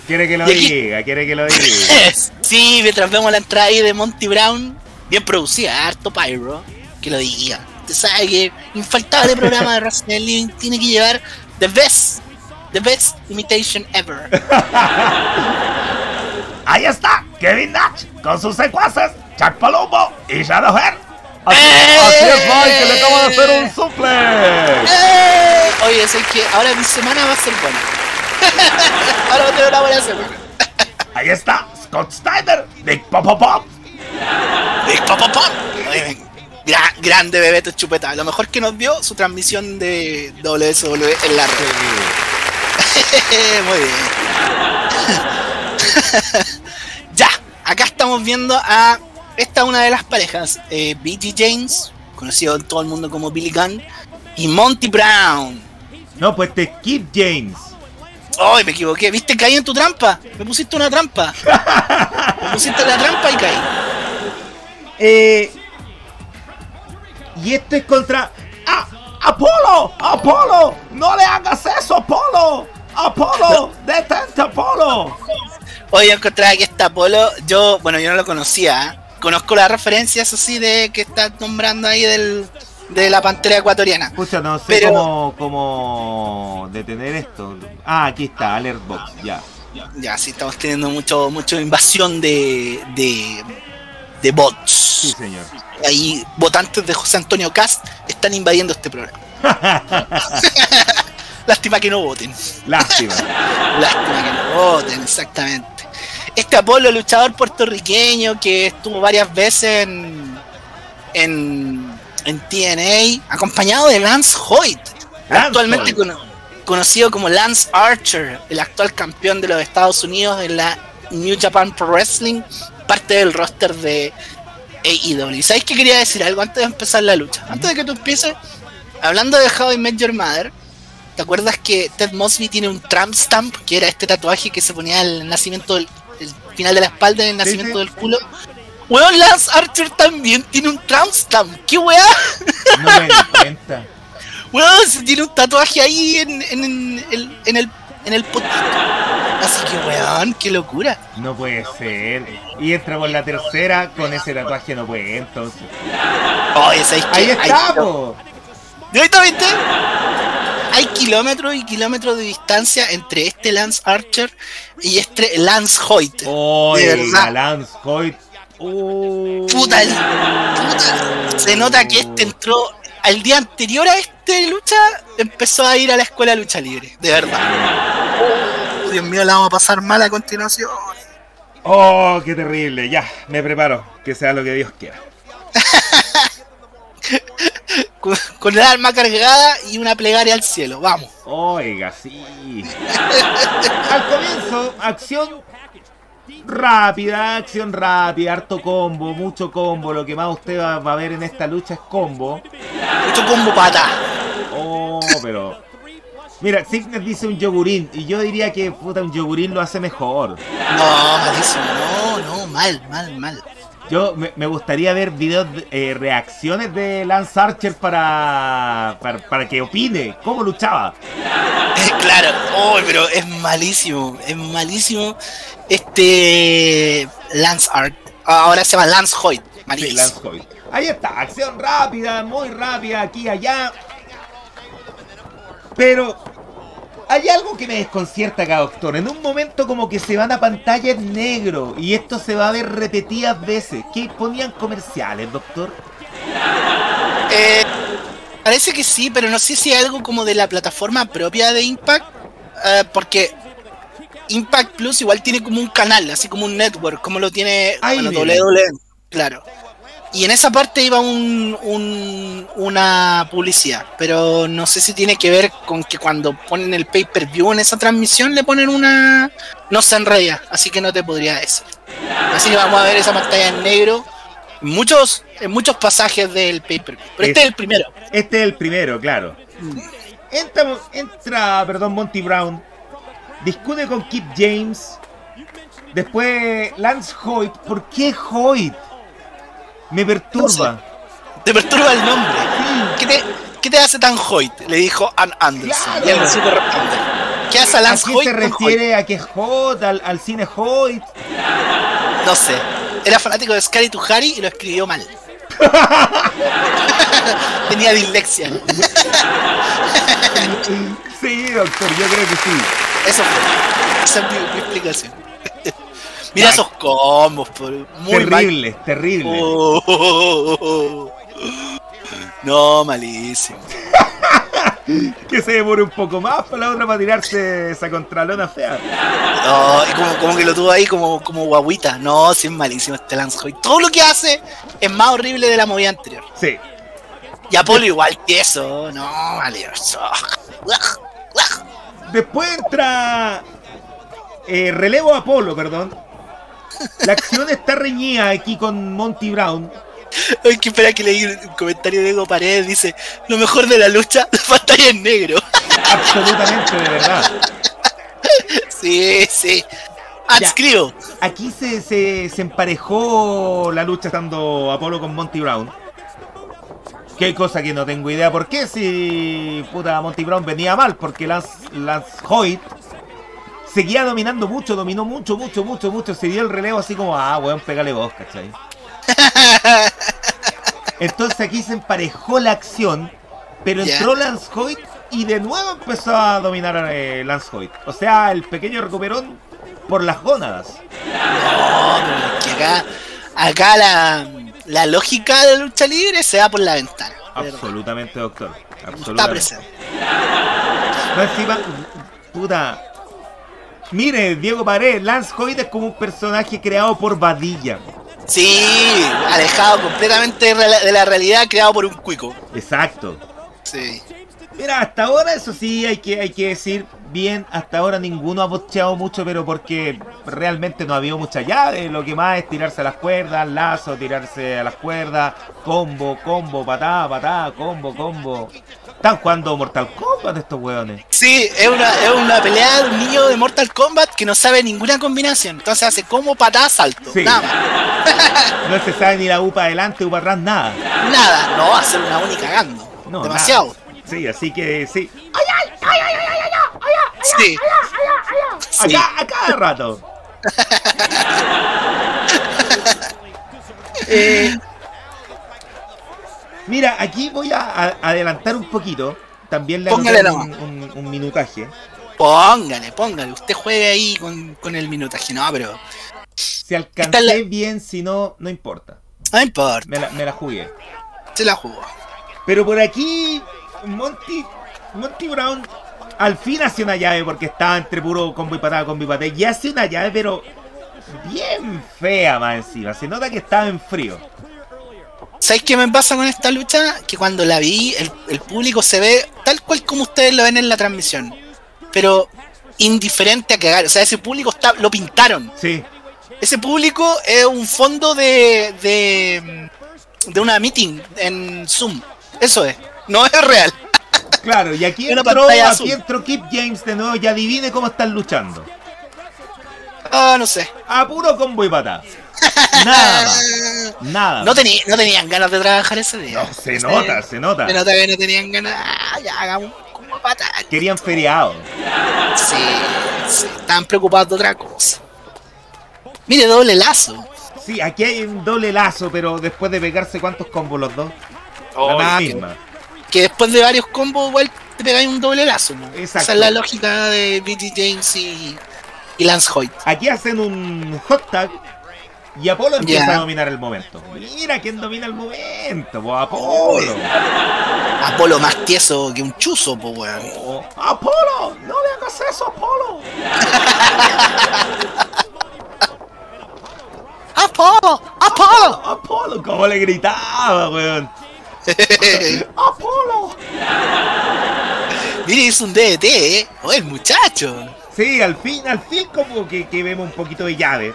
Quiere que lo aquí- diga, quiere que lo diga. sí, mientras vemos la entrada ahí de Monty Brown, bien producida, harto pyro, que lo diga. Usted sabe que infaltable programa de wrestling tiene que llevar the best, the best imitation ever. Ahí está, Kevin Nash, con sus secuaces, Chuck Palumbo y Shadow Head. Así, ¡Eh! así es, Mike, que le acaba de hacer un suplex. ¡Eh! Oye, es que ahora mi semana va a ser buena. ahora va a tener una buena semana. Ahí está, Scott Steiner, Big Pop Pop Pop. Big Pop, pop, pop. Gra- grande Bebeto Chupeta. Lo mejor que nos vio su transmisión de WSW en la red. Muy bien. ya, acá estamos viendo a esta una de las parejas, eh, B.G. James, conocido en todo el mundo como Billy Gunn, y Monty Brown. No, pues este es Kip James. ¡Ay, me equivoqué! ¿Viste? Caí en tu trampa. Me pusiste una trampa. Me pusiste la trampa y caí. Eh, y esto es contra. ¡Ah! ¡Apolo! ¡Apolo! ¡No le hagas eso, Apolo! ¡Apolo! ¡Detente, Apolo! Hoy encontré aquí está Apolo. Yo, bueno, yo no lo conocía. ¿eh? Conozco las referencias así de que estás nombrando ahí del, de la pantera ecuatoriana. Pucha, no sé Pero- cómo, cómo detener esto. Ah, aquí está, Alert Box, ya. Ya, sí, estamos teniendo mucho, mucho invasión de, de, de bots. Sí, señor. Ahí, votantes de José Antonio Cast están invadiendo este programa. Lástima que no voten. Lástima. Lástima que no voten, exactamente. Este Apolo, luchador puertorriqueño que estuvo varias veces en, en, en TNA, acompañado de Lance Hoyt, Lance actualmente Hoyt. cono- conocido como Lance Archer, el actual campeón de los Estados Unidos en la New Japan Pro Wrestling, parte del roster de AEW. ¿Sabéis qué quería decir algo antes de empezar la lucha? Antes de que tú empieces, hablando de How I Met Your Mother, ¿te acuerdas que Ted Mosby tiene un tramp stamp, que era este tatuaje que se ponía al nacimiento del el final de la espalda en el nacimiento sí. del culo? Weón, Lance Archer también tiene un tramp stamp. ¿Qué weá? No me cuenta. Weón, se tiene un tatuaje ahí en, en, en el, en el en el potito. Así que weón, qué locura. No puede ser. Y entra por la tercera con ese tatuaje, no puede entonces. Oye, ¿sabéis qué? Ahí está, kilo- po. Directamente. Hay kilómetros y kilómetros de distancia entre este Lance Archer y este Lance Hoyt. Oye, verdad. Lance Hoyt. Uh. Puta, el- puta. Se nota que este entró al día anterior a este lucha, empezó a ir a la escuela de lucha libre, de verdad. Oh, Dios mío, la vamos a pasar mal a continuación. Oh, qué terrible. Ya, me preparo. Que sea lo que Dios quiera. Con, con el alma cargada y una plegaria al cielo, vamos. Oiga, sí. Al comienzo, acción rápida, acción rápida, harto combo, mucho combo. Lo que más usted va, va a ver en esta lucha es combo. Mucho combo pata. Oh, pero. Mira, Signet dice un yogurín. Y yo diría que puta, un yogurín lo hace mejor. No, malísimo, no, no, mal, mal, mal. Yo me, me gustaría ver videos, de- eh, reacciones de Lance Archer para, para, para que opine cómo luchaba. claro, oh, pero es malísimo, es malísimo. Este Lance Art, ahora se llama Lance Hoyt, Sí, malísimo. Lance Hoyt. Ahí está, acción rápida, muy rápida, aquí y allá. Pero hay algo que me desconcierta acá, doctor. En un momento como que se van a pantalla en negro y esto se va a ver repetidas veces. ¿Qué ponían comerciales, doctor? Eh, parece que sí, pero no sé si es algo como de la plataforma propia de Impact, eh, porque Impact Plus igual tiene como un canal, así como un network, como lo tiene Ahí bueno. WWE, claro. Y en esa parte iba un, un- una publicidad, pero no sé si tiene que ver con que cuando ponen el pay-per-view en esa transmisión le ponen una... No se enreda, así que no te podría decir. Así que vamos a ver esa pantalla en negro en muchos, en muchos pasajes del pay-per-view. Pero este Es- es el primero. Este es el primero, claro. Entra, entra, perdón, Monty Brown. Discute con Kip James. Después Lance Hoyt. ¿Por qué Hoyt? Me perturba. Te perturba el nombre. ¿Qué te, qué te hace tan Hoyt? Le dijo Ann Anderson. Claro. Y él supo responder. ¿Qué hace ¿A Lance qué Hoyt se refiere? ¿A qué Hot? ¿Al, al cine Hoyt? Hoyt? No sé. Era fanático de Scary to Harry y lo escribió mal. Tenía dislexia. Sí, doctor, yo creo que sí. Eso fue. Esa es mi, mi explicación. Mira esos combos, por, muy mal. terrible, terrible. Oh, oh, oh, oh. No, malísimo. Que se demore un poco más para la otra para tirarse esa contralona fea. No, y como, como que lo tuvo ahí como, como guaguita. No, sí es malísimo este Lance Hoyt. Todo lo que hace es más horrible de la movida anterior. Sí. Y Apolo igual que eso. No, valioso. Después entra eh, relevo Apolo, perdón. La acción está reñida aquí con Monty Brown. Hay que esperar que leí un comentario de Ego Paredes. Dice: Lo mejor de la lucha, la pantalla en negro. Absolutamente, de verdad. Sí, sí. Adscribo. Aquí se, se, se emparejó la lucha estando Apolo con Monty Brown. Qué cosa que no tengo idea por qué si puta Monty Brown venía mal, porque Lance, Lance Hoyt seguía dominando mucho, dominó mucho, mucho, mucho, mucho. Se dio el relevo así como, ah, weón, pégale vos, ¿cachai? Entonces aquí se emparejó la acción, pero entró Lance Hoyt y de nuevo empezó a dominar eh, Lance Hoyt. O sea, el pequeño recuperón por las gónadas. No, que acá, acá la, la lógica de la lucha libre se da por la ventana. Absolutamente, doctor. Está Absolutamente. presente. No, encima, puta. Mire, Diego Paredes, Lance Hoyt es como un personaje creado por Vadilla. Sí, alejado completamente de la realidad, creado por un cuico. Exacto. Sí. Mira, hasta ahora, eso sí, hay que, hay que decir bien, hasta ahora ninguno ha bocheado mucho, pero porque realmente no ha habido mucha llave. Lo que más es tirarse a las cuerdas, lazo, tirarse a las cuerdas, combo, combo, patada, patada, combo, combo. Están jugando Mortal Kombat estos weones. Sí, es una, es una pelea de un niño de Mortal Kombat que no sabe ninguna combinación. Entonces hace como patada salto. Sí. Nada más. No se sabe ni la U para adelante, U para atrás, nada. Nada. No va a ser una única cagando. No, Demasiado. nada. Sí, así que sí. Sí. Sí. Acá, a cada rato. Eh, mira, aquí voy a, a- adelantar un poquito. También le Póngale un, un- un minutaje. Póngale, póngale. Usted juegue ahí con, con el minutaje. No, pero. Si alcancé la- bien, si no, no importa. No importa. Me la, me la jugué. Se la jugó. Pero por aquí, Monty, Monty Brown al fin hace una llave porque estaba entre puro combo y patada, combo y patada. Y hace una llave, pero bien fea más encima. Se nota que estaba en frío. ¿Sabes qué me pasa con esta lucha? Que cuando la vi, el, el público se ve tal cual como ustedes lo ven en la transmisión. Pero indiferente a cagar. O sea, ese público está, lo pintaron. Sí, Ese público es un fondo de, de, de una meeting en Zoom. Eso es. No es real. claro. Y aquí entró, aquí entró Kip James de nuevo y adivine cómo están luchando. Ah, no sé. A puro combo y patada. Nada más. Nada. No, más. tení- no tenían ganas de trabajar ese día. No, se Ese- nota, se nota. Se nota que no tenían ganas. Ah, ya hagamos como patada. Querían feriado. Sí, sí, estaban preocupados de otra cosa. Mire, doble lazo. Sí, aquí hay un doble lazo, pero después de pegarse cuántos combos los dos. La nada que, misma. que después de varios combos igual te pegáis un doble lazo. ¿no? Exacto. Esa es la lógica de BT James y, y Lance Hoyt. Aquí hacen un hot tag y Apolo empieza a dominar el momento. Mira quién domina el momento, po, Apolo. Apolo más tieso que un chuzo, po weón. Oh, Apolo, no le hagas eso, Apolo. ¡Apolo! ¡Apolo! ¡Apolo! ¿Cómo le gritaba, weón? ¡Apolo! Mire, es un DDT, ¿eh? ¡Oh, el muchacho! Sí, al fin, al fin como que, que vemos un poquito de llave.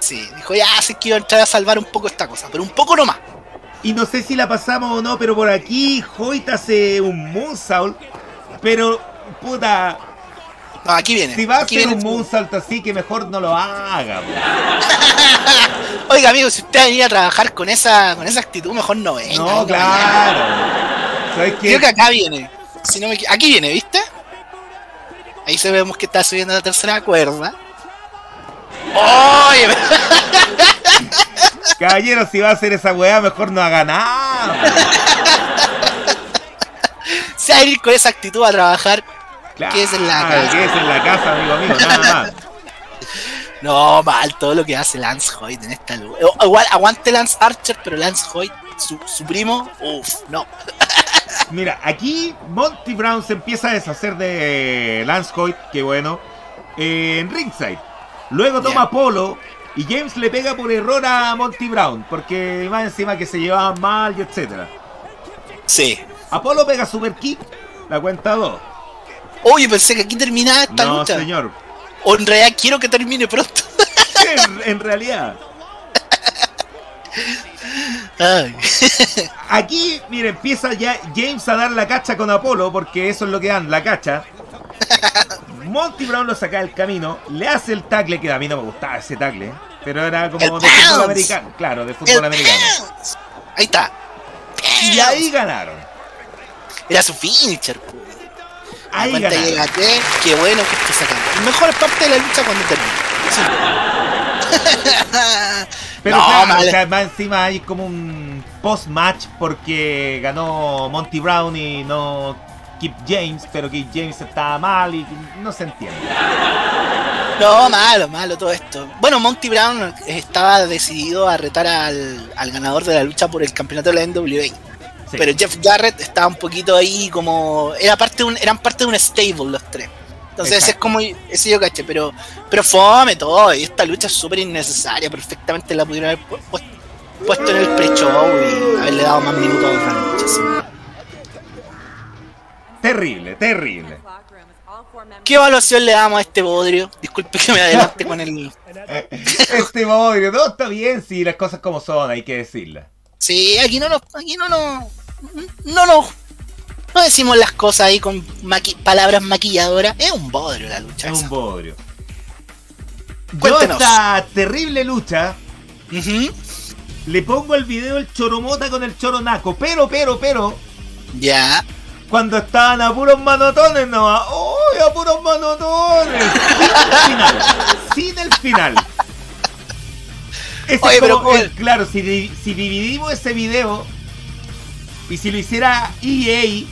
Sí, dijo, ya, sé que iba a entrar a salvar un poco esta cosa, pero un poco nomás. Y no sé si la pasamos o no, pero por aquí Hoyt hace un moonsault. Pero, puta, No, aquí viene. si va a hacer viene un moonsault así, que mejor no lo haga. Oiga, amigo, si usted venía a trabajar con esa, con esa actitud, mejor no venga. No, claro. ¿Sabes venga. Creo que acá viene. Si no me Aquí viene, ¿viste? Ahí se vemos que está subiendo la tercera cuerda. ¡Oye! Caballero, si va a hacer esa weá, mejor no haga nada. Se va a ir con esa actitud a trabajar. Claro, Que es en la casa. que es en la casa, amigo mío, nada más. No, mal todo lo que hace Lance Hoyt en esta lucha. Igual aguante Lance Archer, pero Lance Hoyt, su, su primo, uff, no. Mira, aquí Monty Brown se empieza a deshacer de Lance Hoyt, que bueno, eh, en ringside. Luego toma. Polo y James le pega por error a Monty Brown, porque más encima que se llevaban mal y etcétera. Sí. Apolo pega super kick, la cuenta 2. Oye, pensé que aquí terminaba esta No, lucha. señor. O en realidad quiero que termine pronto. en, en realidad. Ay. Aquí, mira, empieza ya James a dar la cacha con Apolo, porque eso es lo que dan, la cacha. Monty Brown lo saca del camino, le hace el tackle, que a mí no me gustaba ese tackle, pero era como El de fútbol americano. Claro, de fútbol El americano. Ahí está. Y ahí ganaron. Era su finisher. Ahí ganaron. Qué bueno que esté sacando. Mejor parte de la lucha cuando termina. Pero no, claro, o sea, más encima hay como un post-match porque ganó Monty Brown y no Kip James, pero Kip James estaba mal y no se entiende. No, malo, malo todo esto. Bueno, Monty Brown estaba decidido a retar al, al ganador de la lucha por el campeonato de la NWA. Sí. Pero Jeff Jarrett estaba un poquito ahí como. Era parte de un, eran parte de un stable los tres. Entonces ese es como. Ese yo caché, pero. Pero fome todo. Y esta lucha es súper innecesaria. Perfectamente la pudieron haber pu- puesto, puesto en el pre-show y haberle dado más minutos a otra lucha. sí. Terrible, terrible. ¿Qué evaluación le damos a este bodrio? Disculpe que me adelante con el. Este bodrio, no está bien, sí, las cosas como son, hay que decirlas. Sí, aquí no nos. Aquí no nos. No nos. No decimos las cosas ahí con maqui- palabras maquilladoras. Es un bodrio la lucha. Es esa. un bodrio. Yo Cuéntenos. esta terrible lucha le pongo el video del Choromota con el Choronaco, pero, pero, pero, Ya. Cuando estaban a puros manotones nomás. ¡Uy, a puros manotones! Sin el final. Sin el final. Ese Oye, es pero como el- claro, si, di- si dividimos ese video y si lo hiciera EA,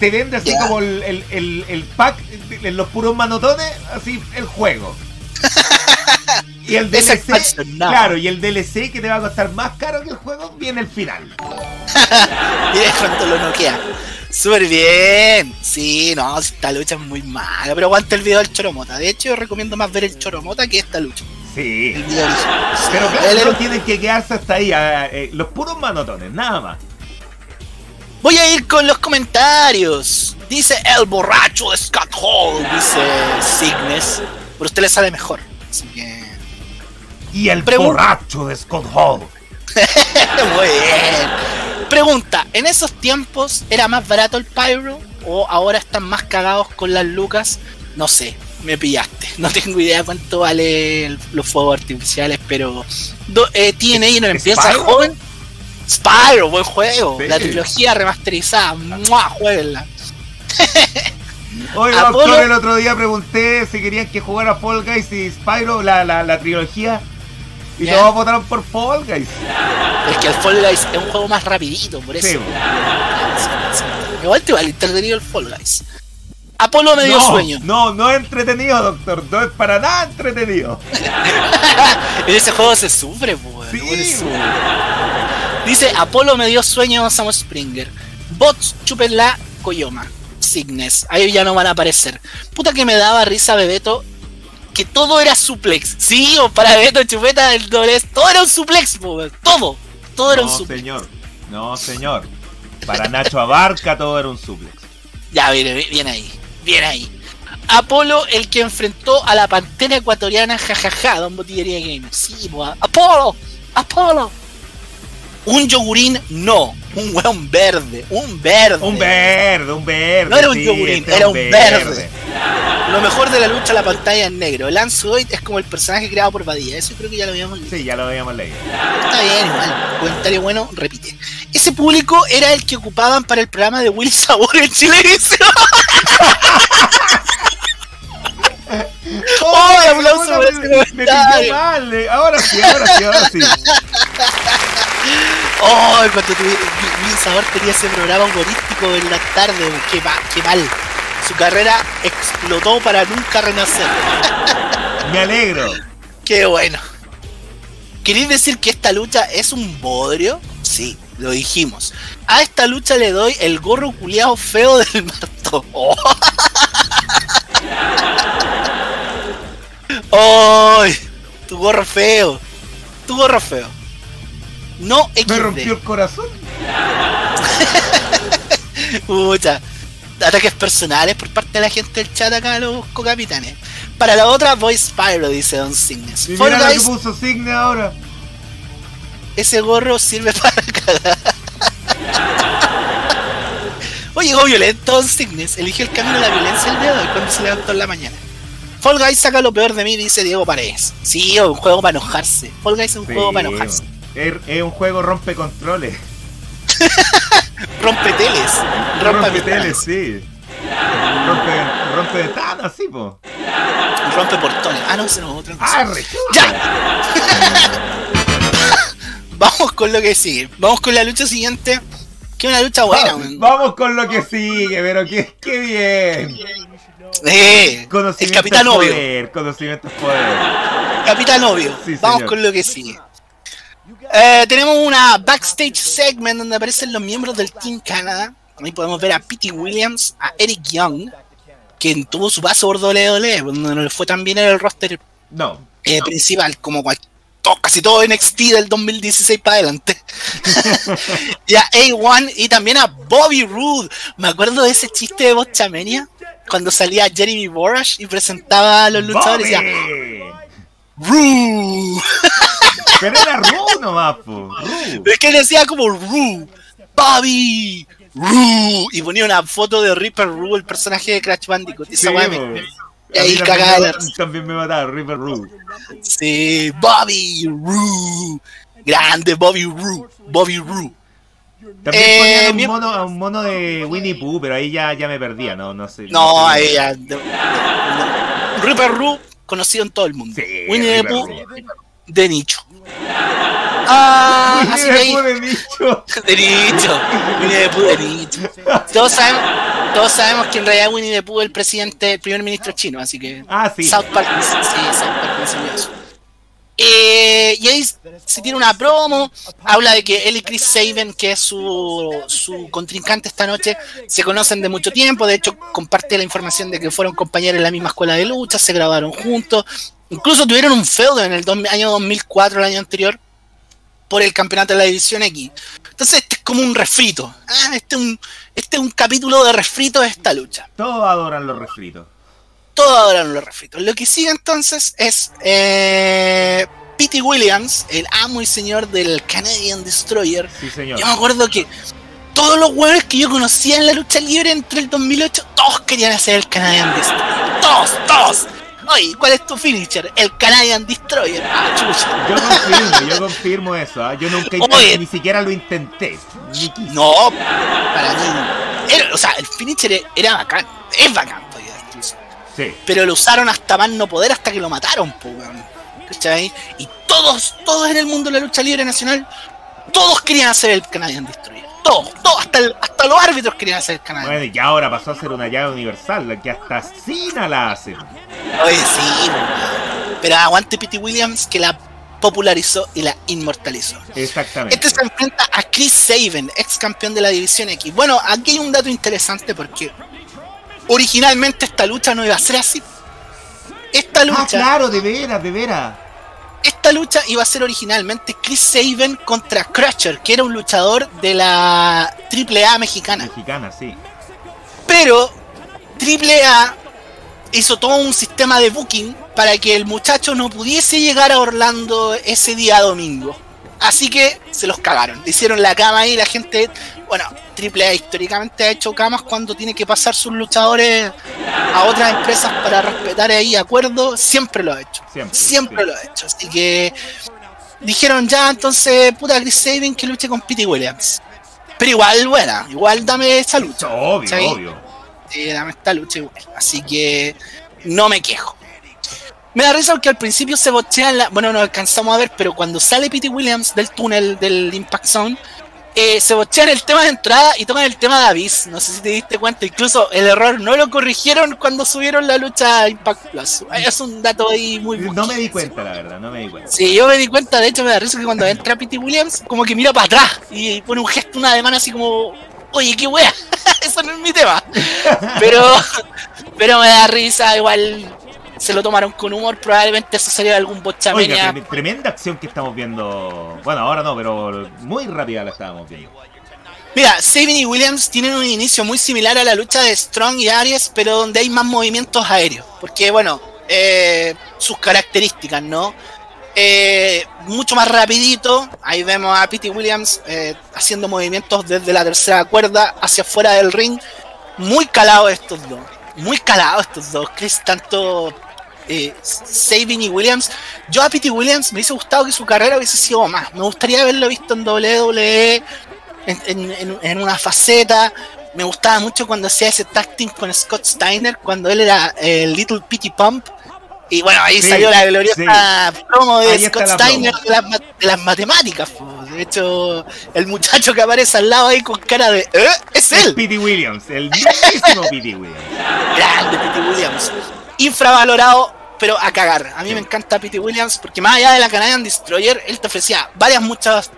te vende así como el, el- el- el pack en los puros manotones, así el juego. Y el DLC, no. claro, y el DLC que te va a costar más caro que el juego, viene el final. Mira cuánto lo noquea. Súper bien. Sí, no, esta lucha es muy mala. Pero aguanta el video del Choromota. De hecho, yo recomiendo más ver el Choromota que esta lucha. Sí. El video original. Pero claro, tienen que quedarse hasta ahí, ah, eh, los puros manotones, nada más. Voy a ir con los comentarios. Dice el borracho de Scott Hall. Dice Cygnus. Pero usted le sale mejor. Así que. Y el borracho de Scott Hall. Muy bien. Pregunta: ¿en esos tiempos era más barato el Pyro? ¿O ahora están más cagados con las lucas? No sé, me pillaste. No tengo idea cuánto vale el- los fuegos artificiales, pero. Do, eh, TNA no empieza ¿Spyro? joven. Spyro, buen juego. Sí. La trilogía remasterizada. ¡Mua! Jueguenla. Oiga, Apolo- doctor, el otro día pregunté si querían que jugara Fall Guys y Spyro, la, la, la trilogía. Y Ya. todos votaron por Fall Guys. Es que el Fall Guys es un juego más rapidito, por eso. Sí. Igual te va entretenido el Fall Guys. Apolo me dio no, sueño. No, no es entretenido, doctor. No es para nada entretenido. En ese juego se sufre, pues. Sí. Dice, Apolo me dio sueño Samu Springer. Bots, chúpenla, Koyoma. Cygnus. Ahí ya no van a aparecer. Puta que me daba risa Bebeto que todo era suplex. Sí, o para Beto Chupeta el doble, todo era un suplex, todo. Todo era un suplex. señor. No, señor. Para Nacho Abarca todo era un suplex. Ya, viene, bien ahí. Bien ahí. Apolo, el que enfrentó a la pantera ecuatoriana, jajaja, Don Botillería Gamer. Sí, Apolo, Apolo. Un yogurín, no. Un weón verde. Un verde. Un verde, un verde. No era un yogurín, este era un verde. Lo mejor de la lucha, la pantalla en negro. Lance Lloyd es como el personaje creado por Badilla. Eso creo que ya lo habíamos leído. Sí, ya lo habíamos leído. Está bien, igual. Comentario bueno, repite. Ese público era el que ocupaban para el programa de Willy Sabor en Chilevisión. ¡Oh, aplauso por ese comentario! Mal. Ahora sí, ahora sí, ahora sí. ¡Oh! Cuando Willy Sabor tenía ese programa humorístico en la tarde, qué, qué mal. Su carrera explotó para nunca renacer. Me alegro. Qué bueno. ¿Queréis decir que esta lucha es un bodrio? Sí, lo dijimos. A esta lucha le doy el gorro culiado feo del marto. ¡Oh! Tu gorro feo. Tu gorro feo. No XD. Me rompió el corazón. Pucha. Ataques personales por parte de la gente del chat acá, los co-capitanes. Para la otra, voy Spyro, dice Don Signes. Mira Guys, que puso Signe ahora. Ese gorro sirve para cagar. Oye, llegó violento Don Signes. Eligió el camino de la violencia el día de hoy cuando se levantó en la mañana. Fall Guys saca lo peor de mí, dice Diego Paredes. Sí, un juego para enojarse. Fall Guys es un juego para enojarse. Es, un juego rompe controles. rompe teles. Rompe, teles, sí. Rompe, rompe ventanas, sí, po. Rompe portones. Ah, no, ese no, otra cosa. Ah, ¡Ya! Vamos con lo que sigue. Vamos con la lucha siguiente. Que es una lucha buena, Vamos con lo que sigue, pero qué, qué bien. Eh, el Capitán Obvio. Conocimiento es poder. Capitán Obvio. Vamos con lo que sigue. Eh, tenemos una backstage segment donde aparecen los miembros del Team Canada. Ahí podemos ver a Pete Williams, a Eric Young, quien tuvo su paso por WWE, donde no le fue tan bien en el roster no, eh, principal, como casi todo NXT del 2016 para adelante. y a A1 y también a Bobby Roode. Me acuerdo de ese chiste de Bochamenia cuando salía Jeremy Borash y presentaba a los luchadores y decía Ru. Pero era Ru nomás, po. Es que decía como Ru, Bobby, Ru. Y ponía una foto de Reaper Ru, el personaje de Crash Bandicoot. Y y ahí cagada. También me mataba Reaper Ru. Sí, Bobby Ru. Grande Bobby Ru. Bobby Ru. También eh, ponían un mono, un mono de Winnie Pooh, pero ahí ya, ya me perdía, no, no sé. No, ahí ya. Ripper Roo, conocido en todo el mundo. Winnie the Pooh, de nicho. Ah, Winnie the Pooh de nicho. De nicho. Winnie the Pooh de nicho. Todos sabemos, todos sabemos que en realidad Winnie the Pooh es el presidente, el primer ministro chino, así que. Ah, sí. South Park, sí, South Park enseñó eso. Eh, y ahí se tiene una promo, habla de que él y Chris Saban, que es su, su contrincante esta noche, se conocen de mucho tiempo, de hecho comparte la información de que fueron compañeros en la misma escuela de lucha, se grabaron juntos, incluso tuvieron un feudo en el año 2004, el año anterior, por el campeonato de la División X. Entonces este es como un refrito, ah, este, es un, este es un capítulo de refrito de esta lucha. Todos adoran los refritos todo ahora no lo refrito. Lo que sigue entonces es eh, Pete Williams, el amo y señor del Canadian Destroyer. Sí, señor. Yo me acuerdo que todos los huevos que yo conocía en la lucha libre entre el 2008, todos querían hacer el Canadian Destroyer. Todos, todos. Oye, ¿cuál es tu finisher? El Canadian Destroyer. Ah, Yo confirmo, yo confirmo eso. ¿ah? Yo nunca intenté, ni siquiera lo intenté. no, para mí. o sea, el finisher era bacán. Es bacán. Pero lo usaron hasta más no poder hasta que lo mataron, ¿cachai? Y todos, todos en el mundo de la lucha libre nacional, todos querían hacer el Canadian Destroyer. Todos, todos, hasta, hasta los árbitros querían hacer el Canadian Bueno, y ahora pasó a ser una llave universal, que hasta Cena la hace. Oye, sí, pero aguante Pete Williams que la popularizó y la inmortalizó. Exactamente. Este se enfrenta a Chris Saban, ex campeón de la División X. Bueno, aquí hay un dato interesante porque originalmente esta lucha no iba a ser así. esta lucha. Ah, claro, de veras, de veras. Esta lucha iba a ser originalmente Chris Sabin contra Crusher, que era un luchador de la AAA mexicana. Mexicana, sí. Pero AAA hizo todo un sistema de booking para que el muchacho no pudiese llegar a Orlando ese día domingo. Así que se los cagaron. Le hicieron la cama ahí, la gente. Bueno, AAA históricamente ha hecho camas cuando tiene que pasar sus luchadores a otras empresas para respetar ahí acuerdos. Siempre lo ha hecho. Siempre, lo ha hecho. Así que dijeron ya, entonces, puta Chris Sabin que luche con Pete Williams. Pero igual, buena, igual dame esa lucha. Obvio, obvio. Sí, dame esta lucha igual. Así que no me quejo. Me da risa porque al principio se bochean la. Bueno, no alcanzamos a ver, pero cuando sale Pete Williams del túnel del Impact Zone, eh, se bochean el tema de entrada y tocan el tema de Abyss. No sé si te diste cuenta. Incluso el error no lo corrigieron cuando subieron la lucha a Impact Plus. Es un dato ahí muy. No me di cuenta, la verdad, no me di cuenta. Sí, yo me di cuenta. De hecho, me da risa que cuando entra Pete Williams, como que mira para atrás y pone un gesto, una demanda así como. Oye, qué wea. Eso no es mi tema. Pero, pero me da risa. Igual se lo tomaron con humor, probablemente eso sería algún bochamenia. tremenda acción que estamos viendo. Bueno, ahora no, pero muy rápida la estábamos viendo. Mira, Sabin y Williams tienen un inicio muy similar a la lucha de Strong y Aries, pero donde hay más movimientos aéreos. Porque, bueno, eh, sus características, ¿no? Eh, mucho más rapidito. Ahí vemos a Pete Williams eh, haciendo movimientos desde la tercera cuerda hacia afuera del ring. Muy calados estos dos. Muy calados estos dos. Chris, tanto eh, Sabin y Williams. Yo a Pete Williams me hubiese gustado que su carrera hubiese sido más. Me gustaría haberlo visto en WWE, en, una faceta. Me gustaba mucho cuando hacía ese team con Scott Steiner, cuando él era el Little Pity Pump. Y bueno, ahí salió la gloriosa promo de Scott Steiner de, las matemáticas. De hecho, el muchacho que aparece al lado ahí con cara de ¿Eh? ¡Es él! Pete Williams, el mismo Pete Williams. Grande Pete Williams. Infravalorado pero a cagar. A mí me encanta Pete Williams porque más allá de la Canadian Destroyer, él te ofrecía varias, muchas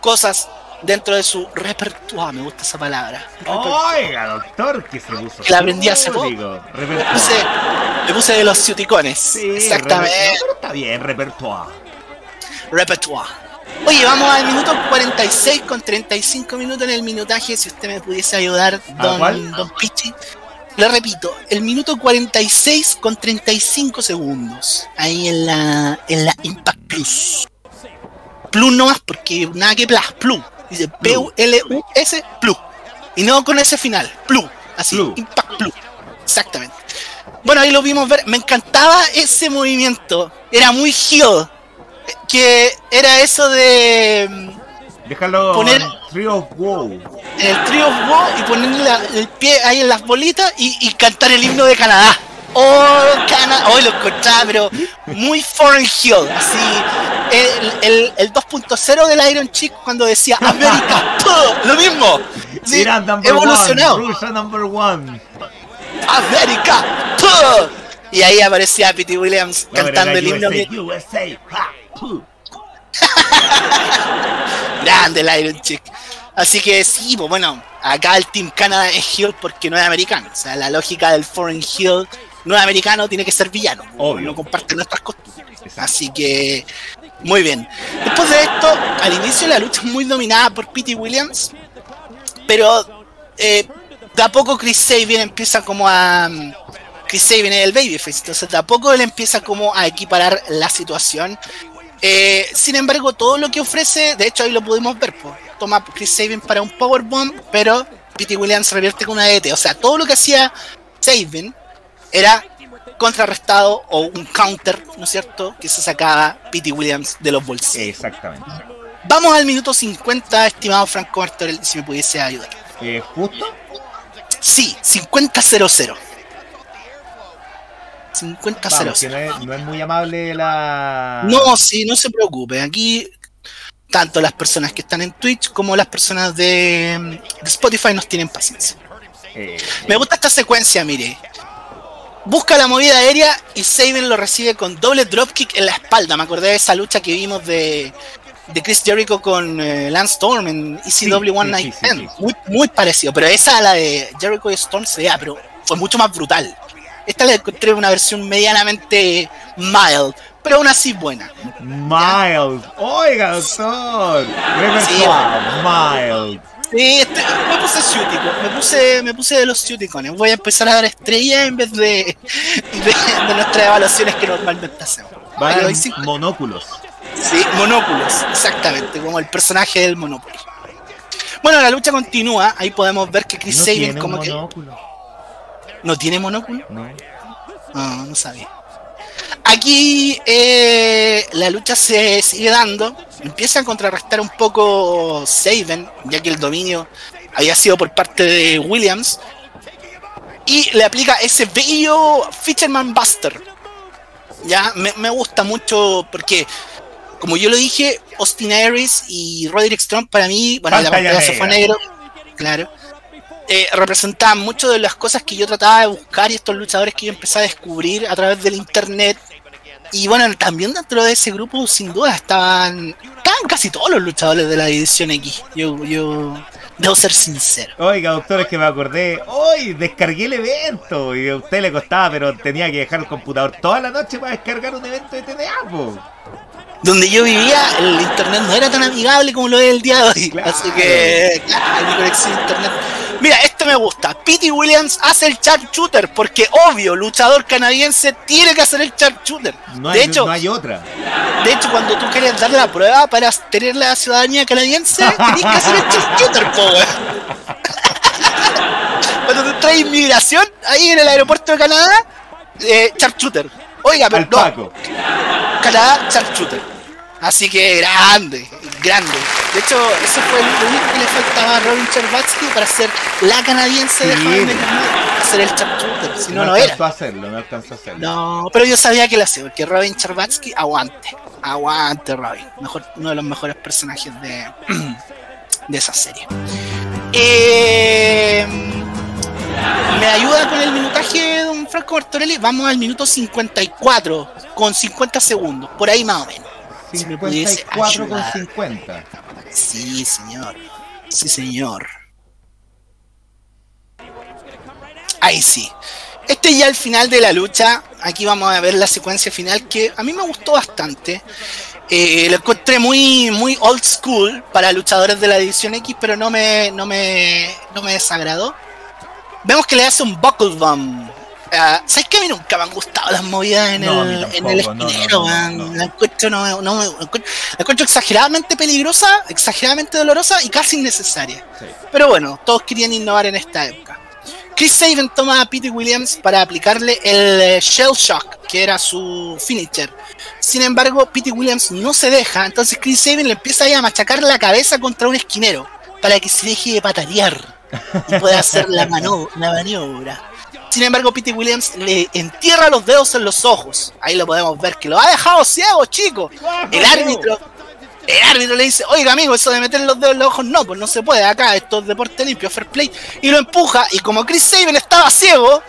cosas dentro de su repertorio. Me gusta esa palabra. Oiga, doctor, que se puso. Que la aprendí hace poco. Le puse, de los ciuticones. Sí, Exactamente. Pero está bien, repertoire. Repertoire. Oye, vamos al minuto 46 con 35 minutos en el minutaje. Si usted me pudiese ayudar, don, don Pichi. Le repito, el minuto 46 con 35 segundos. Ahí en la, en la Impact Plus. Plus no más porque nada que plus, Plus. Dice P-U-L-U-S, Plus. Y no con ese final, Plus. Así, Impact Plus. Exactamente. Bueno, ahí lo vimos ver. Me encantaba ese movimiento. Era muy heel. Que era eso de Déjalo poner en Trio of Woe. En el Trio of Woe y poner el pie ahí en las bolitas y, cantar el himno de Canadá. Oh, Canadá. Oh, lo encontraba, pero muy foreign hill. Así, el, el, 2.0 del Iron Chick cuando decía América. lo mismo. Sí, evolucionado. number one. América. Y ahí aparecía Pete Williams cantando el himno. USA, Grande el Iron Chick. Así que sí, pues bueno, acá el Team Canada es heel porque no es americano. O sea, la lógica del Foreign heel no es americano, tiene que ser villano. No comparte nuestras costumbres. Así que, muy bien. Después de esto, al inicio la lucha es muy dominada por Pete Williams. Pero eh, de a poco Chris Sabin empieza como a. Chris Sabin es el babyface. Entonces de a poco él empieza como a equiparar la situación eh, sin embargo, todo lo que ofrece, de hecho ahí lo pudimos ver, pues, toma Chris Sabin para un powerbomb, pero Pete Williams revierte con una ET. O sea, todo lo que hacía Sabin era contrarrestado o un counter, ¿no es cierto? Que se sacaba Pete Williams de los bolsillos. Exactamente. Vamos al minuto 50, estimado Franco Martorell, si me pudiese ayudar. Eh, ¿Justo? Sí, 50-0-0. 50 0 no, es, muy amable la. No, sí, no se preocupe. Aquí, tanto las personas que están en Twitch como las personas de, Spotify nos tienen paciencia. Eh, Me gusta esta secuencia, mire. Busca la movida aérea y Saben lo recibe con doble dropkick en la espalda. Me acordé de esa lucha que vimos de, de Chris Jericho con eh, Lance Storm en ECW One Night Muy, muy parecido, pero esa, la de Jericho y Storm, se pero fue mucho más brutal Esta la encontré una versión medianamente mild, pero aún así buena. Mild. Oiga, doctor. Sí, mild. Sí, este, me puse ciútico, me puse, me puse de los ciúticones. Voy a empezar a dar estrellas en vez de, de, nuestras evaluaciones que normalmente hacemos. monóculos. Sí, monóculos, exactamente, como el personaje del Monopoly. Bueno, la lucha continúa, ahí podemos ver que Chris no como que... ¿No tiene monóculo? No. Ah, no sabía. Aquí eh, la lucha se sigue dando. Empieza a contrarrestar un poco Saben, ya que el dominio había sido por parte de Williams. Y le aplica ese bello Fisherman Buster. Ya, me, gusta mucho porque, como yo lo dije, Austin Aries y Roderick Strong para mí, bueno, la pantalla se fue negro, claro. Eh, representaban mucho de las cosas que yo trataba de buscar y estos luchadores que yo empecé a descubrir a través del internet y bueno, también dentro de ese grupo, sin duda, estaban, estaban casi todos los luchadores de la División X. Yo, yo debo ser sincero. Oiga, doctor, es que me acordé. Hoy descargué el evento y a usted le costaba, pero tenía que dejar el computador toda la noche para descargar un evento de TNA, donde yo vivía, el internet no era tan amigable como lo es el día de hoy. Así que, claro, mi conexión a internet. Mira, esto me gusta. Pete Williams hace el sharpshooter, porque obvio, luchador canadiense tiene que hacer el sharpshooter. No hay, de hecho, no hay otra. De hecho, cuando tú quieres dar la prueba para tener la ciudadanía canadiense, tienes que hacer el sharpshooter, pobre. cuando tú traes inmigración ahí en el aeropuerto de Canadá, eh, sharpshooter. Oiga, pero Canadá Sharpshooter. Así que grande, grande. De hecho, eso fue lo único que le faltaba a Robin Cherbatsky para ser la canadiense de Jaime hacer el Sharpshooter. Si no, no, no era. A hacerlo, no alcanzó a hacerlo. No, pero yo sabía que lo hacía, porque Robin Cherbatsky aguante. Aguante, Robin. Mejor, uno de los mejores personajes de, de esa serie. Eh me ayuda con el minutaje don Franco Martorelli. Vamos al minuto 54 con 50 segundos, por ahí más o menos. 54 con 50. Sí, señor. Sí, señor. Ahí sí. Este es ya el final de la lucha. Aquí vamos a ver la secuencia final que a mí me gustó bastante. Eh, lo encontré muy, muy old school para luchadores de la División X, pero no me, no me, no me desagradó. Vemos que le hace un buckle bomb. Uh, ¿Sabes que a mí nunca me han gustado las movidas en el, en el esquinero? la encuentro, no, no, la encuentro exageradamente peligrosa, exageradamente dolorosa y casi innecesaria. Pero bueno, todos querían innovar en esta época. Chris Saban toma a Pete Williams para aplicarle el eh, Shell Shock, que era su finisher. Sin embargo, Pete Williams no se deja, entonces Chris Saban le empieza a machacar la cabeza contra un esquinero para que se deje de patarear y puede hacer la, la maniobra. Sin embargo, Pete Williams le entierra los dedos en los ojos. Ahí lo podemos ver que lo ha dejado ciego, chico. El árbitro, el árbitro le dice, oiga amigo, eso de meter los dedos en los ojos, no, pues no se puede acá, esto es deporte limpio, fair play. Y lo empuja, y como Chris Sabin estaba ciego,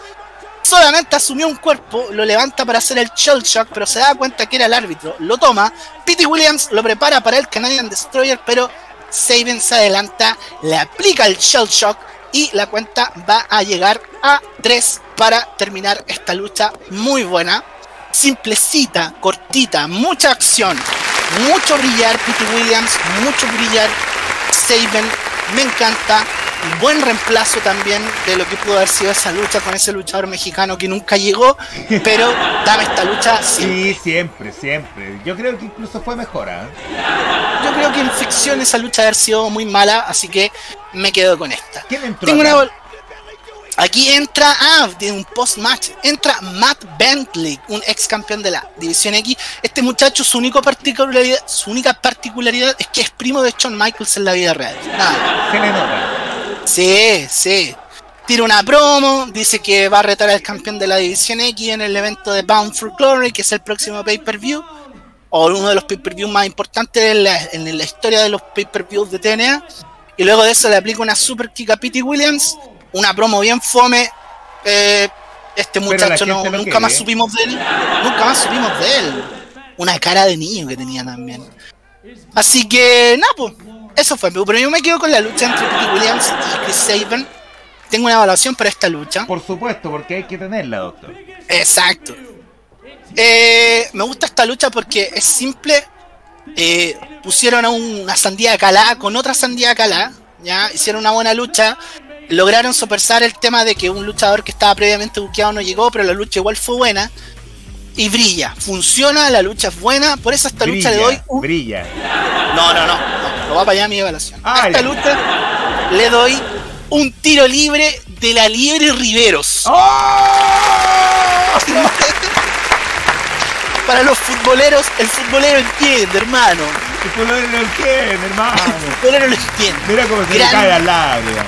solamente asumió un cuerpo, lo levanta para hacer el shell shock, pero se da cuenta que era el árbitro, lo toma, Pete Williams lo prepara para el Canadian Destroyer, pero Saban se adelanta, le aplica el Shell Shock y la cuenta va a llegar a 3 para terminar esta lucha muy buena. Simplecita, cortita, mucha acción, mucho brillar Pete Williams, mucho brillar Saban, me encanta buen reemplazo también de lo que pudo haber sido esa lucha con ese luchador mexicano que nunca llegó, pero dame esta lucha siempre. Sí, siempre, siempre. Yo creo que incluso fue mejor. ¿eh? Yo creo que en ficción esa lucha haber sido muy mala, así que me quedo con esta. ¿Quién entró? Aquí entra, ah, de un post-match, entra Matt Bentley, un ex campeón de la División X. Este muchacho, su, único particularidad, su única particularidad es que es primo de Shawn Michaels en la vida real. Nada. Sí, sí. Tira una promo, dice que va a retar al campeón de la División X en el evento de Bound for Glory, que es el próximo pay-per-view, o uno de los pay-per-views más importantes en la, historia de los pay-per-views de TNA. Y luego de eso le aplica una super kick a Pete Williams, una promo bien fome. Eh, este muchacho no, nunca más supimos de él. Nunca más supimos de él. Una cara de niño que tenía también. Así que, nada, pues eso fue, pero yo me quedo con la lucha entre Pete Williams y Chris Sabin. Tengo una evaluación para esta lucha. Por supuesto, porque hay que tenerla, doctor. Exacto. Eh, me gusta esta lucha porque es simple. Eh, pusieron a una sandía calá con otra sandía calá. ¿ya? Hicieron una buena lucha. Lograron sopesar el tema de que un luchador que estaba previamente buqueado no llegó, pero la lucha igual fue buena. Y brilla, funciona, la lucha es buena. Por eso a esta lucha le doy un. Brilla. No, no, no, no, no va para allá mi evaluación. a esta lucha le doy un tiro libre de la Liebre Riveros. ¡Oh! Para los futboleros, el futbolero entiende, hermano. El futbolero lo entiende, hermano. El futbolero lo entiende. Mira cómo se le cae al lágrima.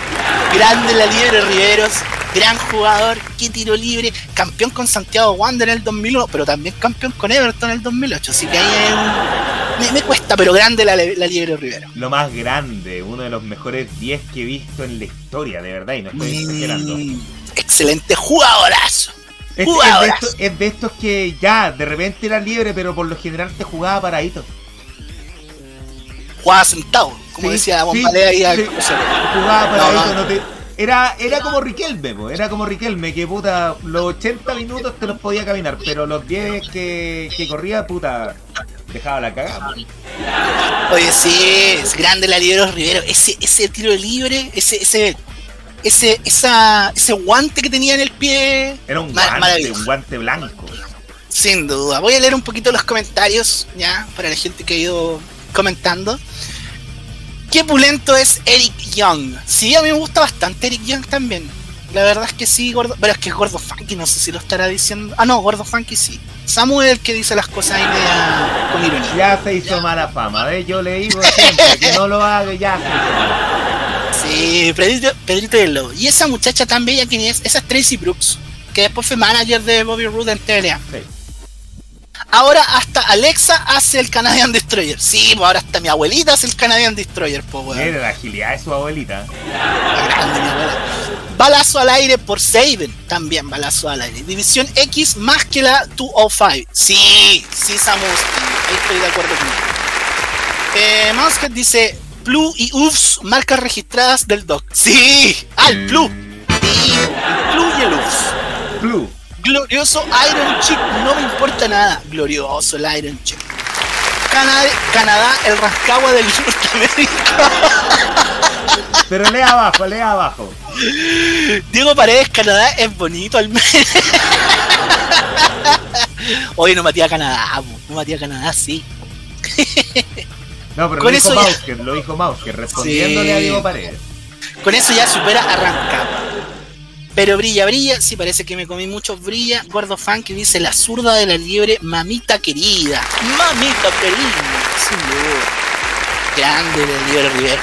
Grande la Liebre Riveros, gran jugador, qué tiro libre, campeón con Santiago Wander en el 2001, pero también campeón con Everton en el 2008. Así que ahí hay un me, cuesta, pero grande la, la Liebre Rivero. Lo más grande, uno de los mejores 10 que he visto en la historia, de verdad, y no estoy exagerando. excelente jugadorazo. Es, jugadorazo. Es, de estos, que ya, de repente era liebre, pero por lo general te jugaba paradito. Jugaba sentado, como decía Bombalea sí, ahí. Jugaba paradito, no, te era, era como Riquelme, era como Riquelme, que puta, los 80 minutos te los podía caminar, pero los 10 que, que corría, puta, dejaba la cagada. Oye, sí, es grande la Libero Rivero. Ese, ese tiro libre, ese, ese, ese, esa, ese guante que tenía en el pie. Era un guante, un guante blanco. Sin duda. Voy a leer un poquito los comentarios, ya, para la gente que ha ido comentando. Qué pulento es Eric Young. Sí, a mí me gusta bastante Eric Young también. La verdad es que sí, gordo. Pero es que es gordo funky, no sé si lo estará diciendo. Ah, no, gordo funky sí. Samuel que dice las cosas ahí media con ironía. Ya se hizo mala fama, ¿ves? Yo le digo siempre que no lo haga, ya se hizo mala Sí, Pedrito, Pedrito del Lobo. Y esa muchacha tan bella que es, esa es Tracy Brooks, que después fue manager de Bobby Roode en TLA. Sí. Ahora hasta Alexa hace el Canadian Destroyer. Sí, pues ahora hasta mi abuelita hace el Canadian Destroyer, pues weón. Mira la agilidad de su abuelita. La grande mi abuela. Balazo al aire por Saben. También balazo al aire. División X más que la 205. Sí, sí, Samus. Ahí estoy de acuerdo contigo. Eh, Mousket dice: Plu y UFS, marcas registradas del Doc. Sí, ah, el Plu. Sí, el Plu y el UFS. Plu. Glorioso Iron Chick, no me importa nada. Glorioso el Iron Chick. Canadá, Canadá el rascagua del Norteamérica. Pero lee abajo, lee abajo. Diego Paredes, Canadá es bonito al menos. Hoy no matía a Canadá, no matía a Canadá, sí. No, pero lo dijo Mausker, lo dijo Mausker, respondiéndole a Diego Paredes. Con eso ya supera a pero brilla, brilla, sí parece que me comí mucho brilla. Gordo fan que dice la zurda de la liebre, mamita querida. Mamita querida, sin duda. Grande la liebre Rivera.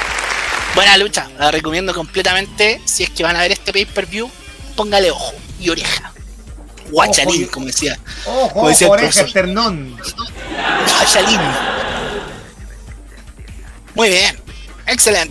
Buena lucha, la recomiendo completamente. Si es que van a ver este pay-per-view, póngale ojo y oreja. Guachalín, como decía. Ojo, como decía oreja, esternón. Guachalín. Muy bien, excelente.